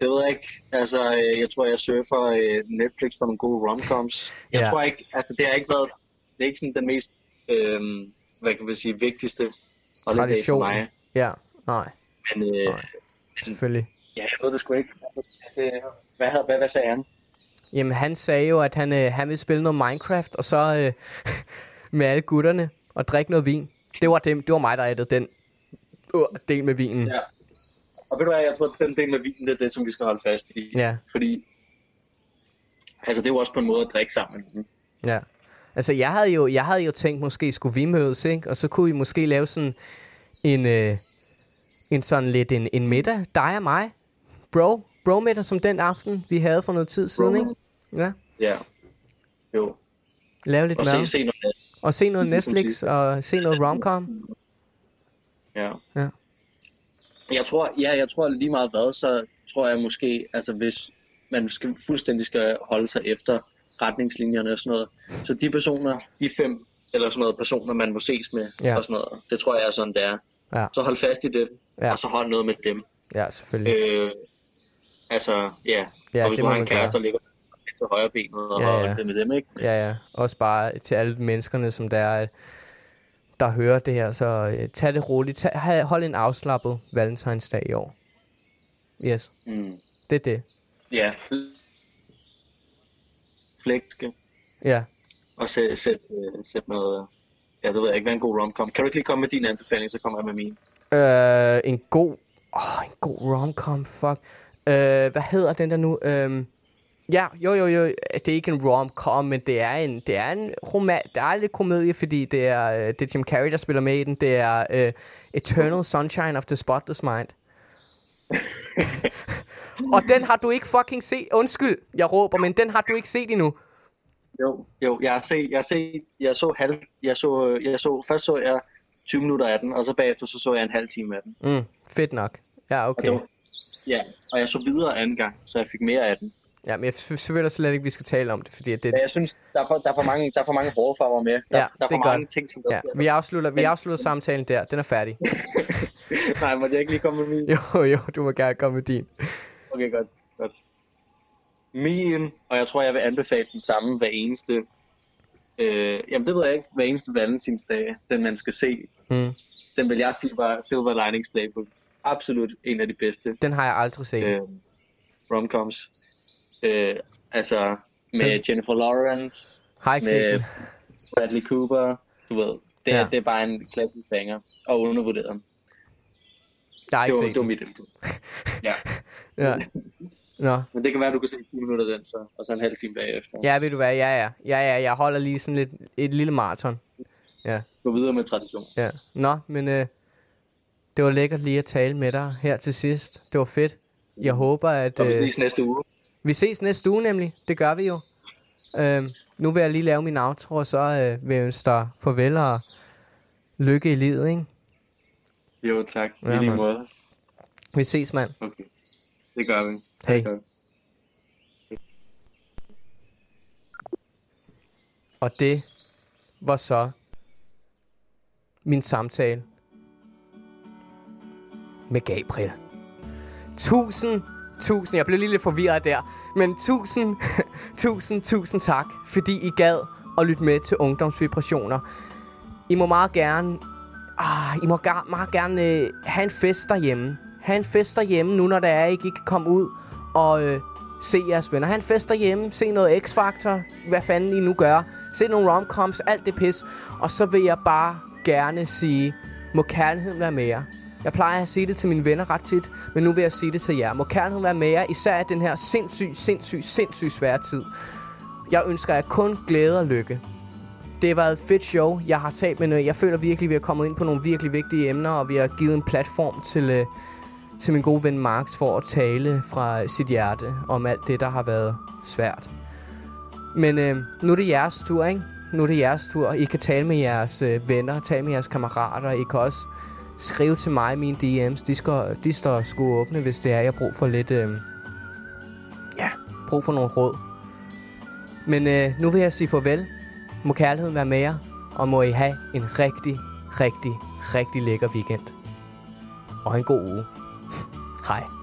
det ved jeg ikke. Altså, øh, jeg tror, jeg surfer øh, Netflix for nogle gode romcoms. Jeg Ja. tror ikke, altså det har ikke været, det er ikke sådan den mest, øh, hvad kan man sige, vigtigste holiday for mig. Ja, nej, Men øh, Nej. selvfølgelig. ja, jeg ved det sgu ikke. Det, hvad, havde- hvad, hvad sagde han? Jamen, han sagde jo, at han, øh, han ville spille noget Minecraft, og så øh, med alle gutterne, og drikke noget vin. Det var, dem, det var mig, der ættede den uh, del med vinen. Ja. Og ved du hvad, jeg tror, at den del med vinen, det er det, som vi skal holde fast i. Ja. Fordi, altså det er jo også på en måde at drikke sammen. Ja. Altså, jeg havde jo, jeg havde jo tænkt, måske skulle vi mødes, ikke? Og så kunne vi måske lave sådan en, øh, en sådan lidt en, en middag, dig og mig. Bro, bro middag som den aften, vi havde for noget tid siden, ikke? Ja. Ja. Jo. Lave lidt Og mad. se, se noget Og se noget Ligesom Netflix, og se noget romcom. Ja. Ja. Jeg tror, ja, jeg tror lige meget hvad, så tror jeg måske, altså hvis man skal, fuldstændig skal holde sig efter retningslinjerne og sådan noget, så de personer, de fem eller sådan noget personer, man må ses med Ja. og sådan noget, det tror jeg er sådan, det er. Ja. Så hold fast i dem, Ja. og så hold noget med dem. Ja, selvfølgelig. Øh, altså, ja. Ja, og hvis det du har en kæreste, der ligger til højre benet og Ja, ja, det med dem, ikke? Ja, ja. Også bare til alle menneskerne, som der er, der hører det her. Så øh, tag det roligt. Tag, hold en afslappet valentinsdag i år. Yes, Mm. det er det. Ja. Flægske. Ja. Og sæt, sæt, øh, sæt noget... Ja, det ved jeg ikke, hvad en god romcom. Kan du ikke lige komme med din anbefaling, så kommer jeg med min. Øh, en god... Åh, en god romcom, fuck. Øh, hvad hedder den der nu? Øh, ja, jo, jo, jo. Det er ikke en romcom, men det er en, det er en roman... Det er lidt komedie, fordi det er, øh, det er Jim Carrey, der spiller med i den. Det er øh, Eternal Sunshine of the Spotless Mind. Og den har du ikke fucking set. Undskyld, jeg råber, men den har du ikke set endnu. Jo, jo, jeg har set, jeg har set, jeg så halv, jeg så, jeg så, først så jeg 20 minutter af den, og så bagefter så så jeg en halv time af den. Mm, fedt nok. Ja, Og okay. var, ja, og jeg så videre anden gang, så jeg fik mere af den. Ja, men jeg føler slet ikke, vi skal tale om det, fordi det, Men jeg synes, der er for, der er for mange, der er for mange hårfarver med. Der, Ja, der er det er for mange godt. ting, som der Ja, sker. vi afslutter, vi afslutter samtalen der. Den er færdig. Nej, må jeg ikke lige komme med min? Jo, jo, du må gerne komme med din. Okay, godt. godt. Min, og jeg tror, jeg vil anbefale den samme hver eneste... Øh, jamen, det ved jeg ikke. Hver eneste valentinsdag, den man skal se. Mm. Den vil jeg sige var Silver Linings Playbook. Absolut en af de bedste Den har jeg aldrig set. øh, romcoms. Øh, altså, med Den- Jennifer Lawrence, har ikke set med den. Bradley Cooper. Du ved, det, ja. det er bare en klassisk banger. Og undervurderet. Jeg har Det ikke var, set det var mit input. Ja. Ja. Nå. Men det kan være, at du kan se 10 minutter den, så, og så en halv time bagefter. Ja, ved du hvad? Ja, ja. Ja, ja. Jeg holder lige sådan lidt, et lille maraton. Ja. Gå videre med tradition. Ja. Nå, men øh, det var lækkert lige at tale med dig her til sidst. Det var fedt. Jeg håber, at... Og vi Øh, ses næste uge. vi ses næste uge nemlig. Det gør vi jo. Øh, nu vil jeg lige lave min outro, og så øh, vil jeg ønske dig farvel og lykke i livet, ikke? Jo, tak. I Ja, lige mand. måde. Vi ses, mand. Okay. Det gør vi. Hej. Og det var så min samtale med Gabriel. Tusind, tusind, jeg blev lige lidt forvirret der, men tusind, tusind, tusind tak, fordi I gad at lytte med til Ungdomsvibrationer. I må meget gerne, ah, I må gar, meget gerne øh, have en fest derhjemme. Ha' en fest derhjemme nu, når der er, I ikke kan komme ud og øh, se jeres venner. Ha' en fest derhjemme, se noget X-Factor, hvad fanden I nu gør. Se nogle romcoms, alt det pis. Og så vil jeg bare gerne sige, må kærligheden være med jer. Jeg plejer at sige det til mine venner ret tit, men nu vil jeg sige det til jer. Må kærligheden være med jer, især i den her sindssyg, sindssyg, sindssyg svære tid. Jeg ønsker jer kun glæde og lykke. Det har været et fedt show. Jeg har talt med. Øh, jeg føler virkelig, at vi har kommet ind på nogle virkelig vigtige emner, og vi har givet en platform til, øh, til min gode ven Marks for at tale fra sit hjerte om alt det, der har været svært. Men øh, nu er det jeres tur, ikke? nu er det jeres tur. I kan tale med jeres øh, venner, tale med jeres kammerater. I kan også skrive til mig, mine DM's. De, skal, de står sgu åbne, hvis det er, jeg brug for lidt... Øh, ja, brug for nogle råd. Men øh, nu vil jeg sige farvel. Må kærligheden være med jer, og må I have en rigtig, rigtig, rigtig lækker weekend. Og en god uge. Hej.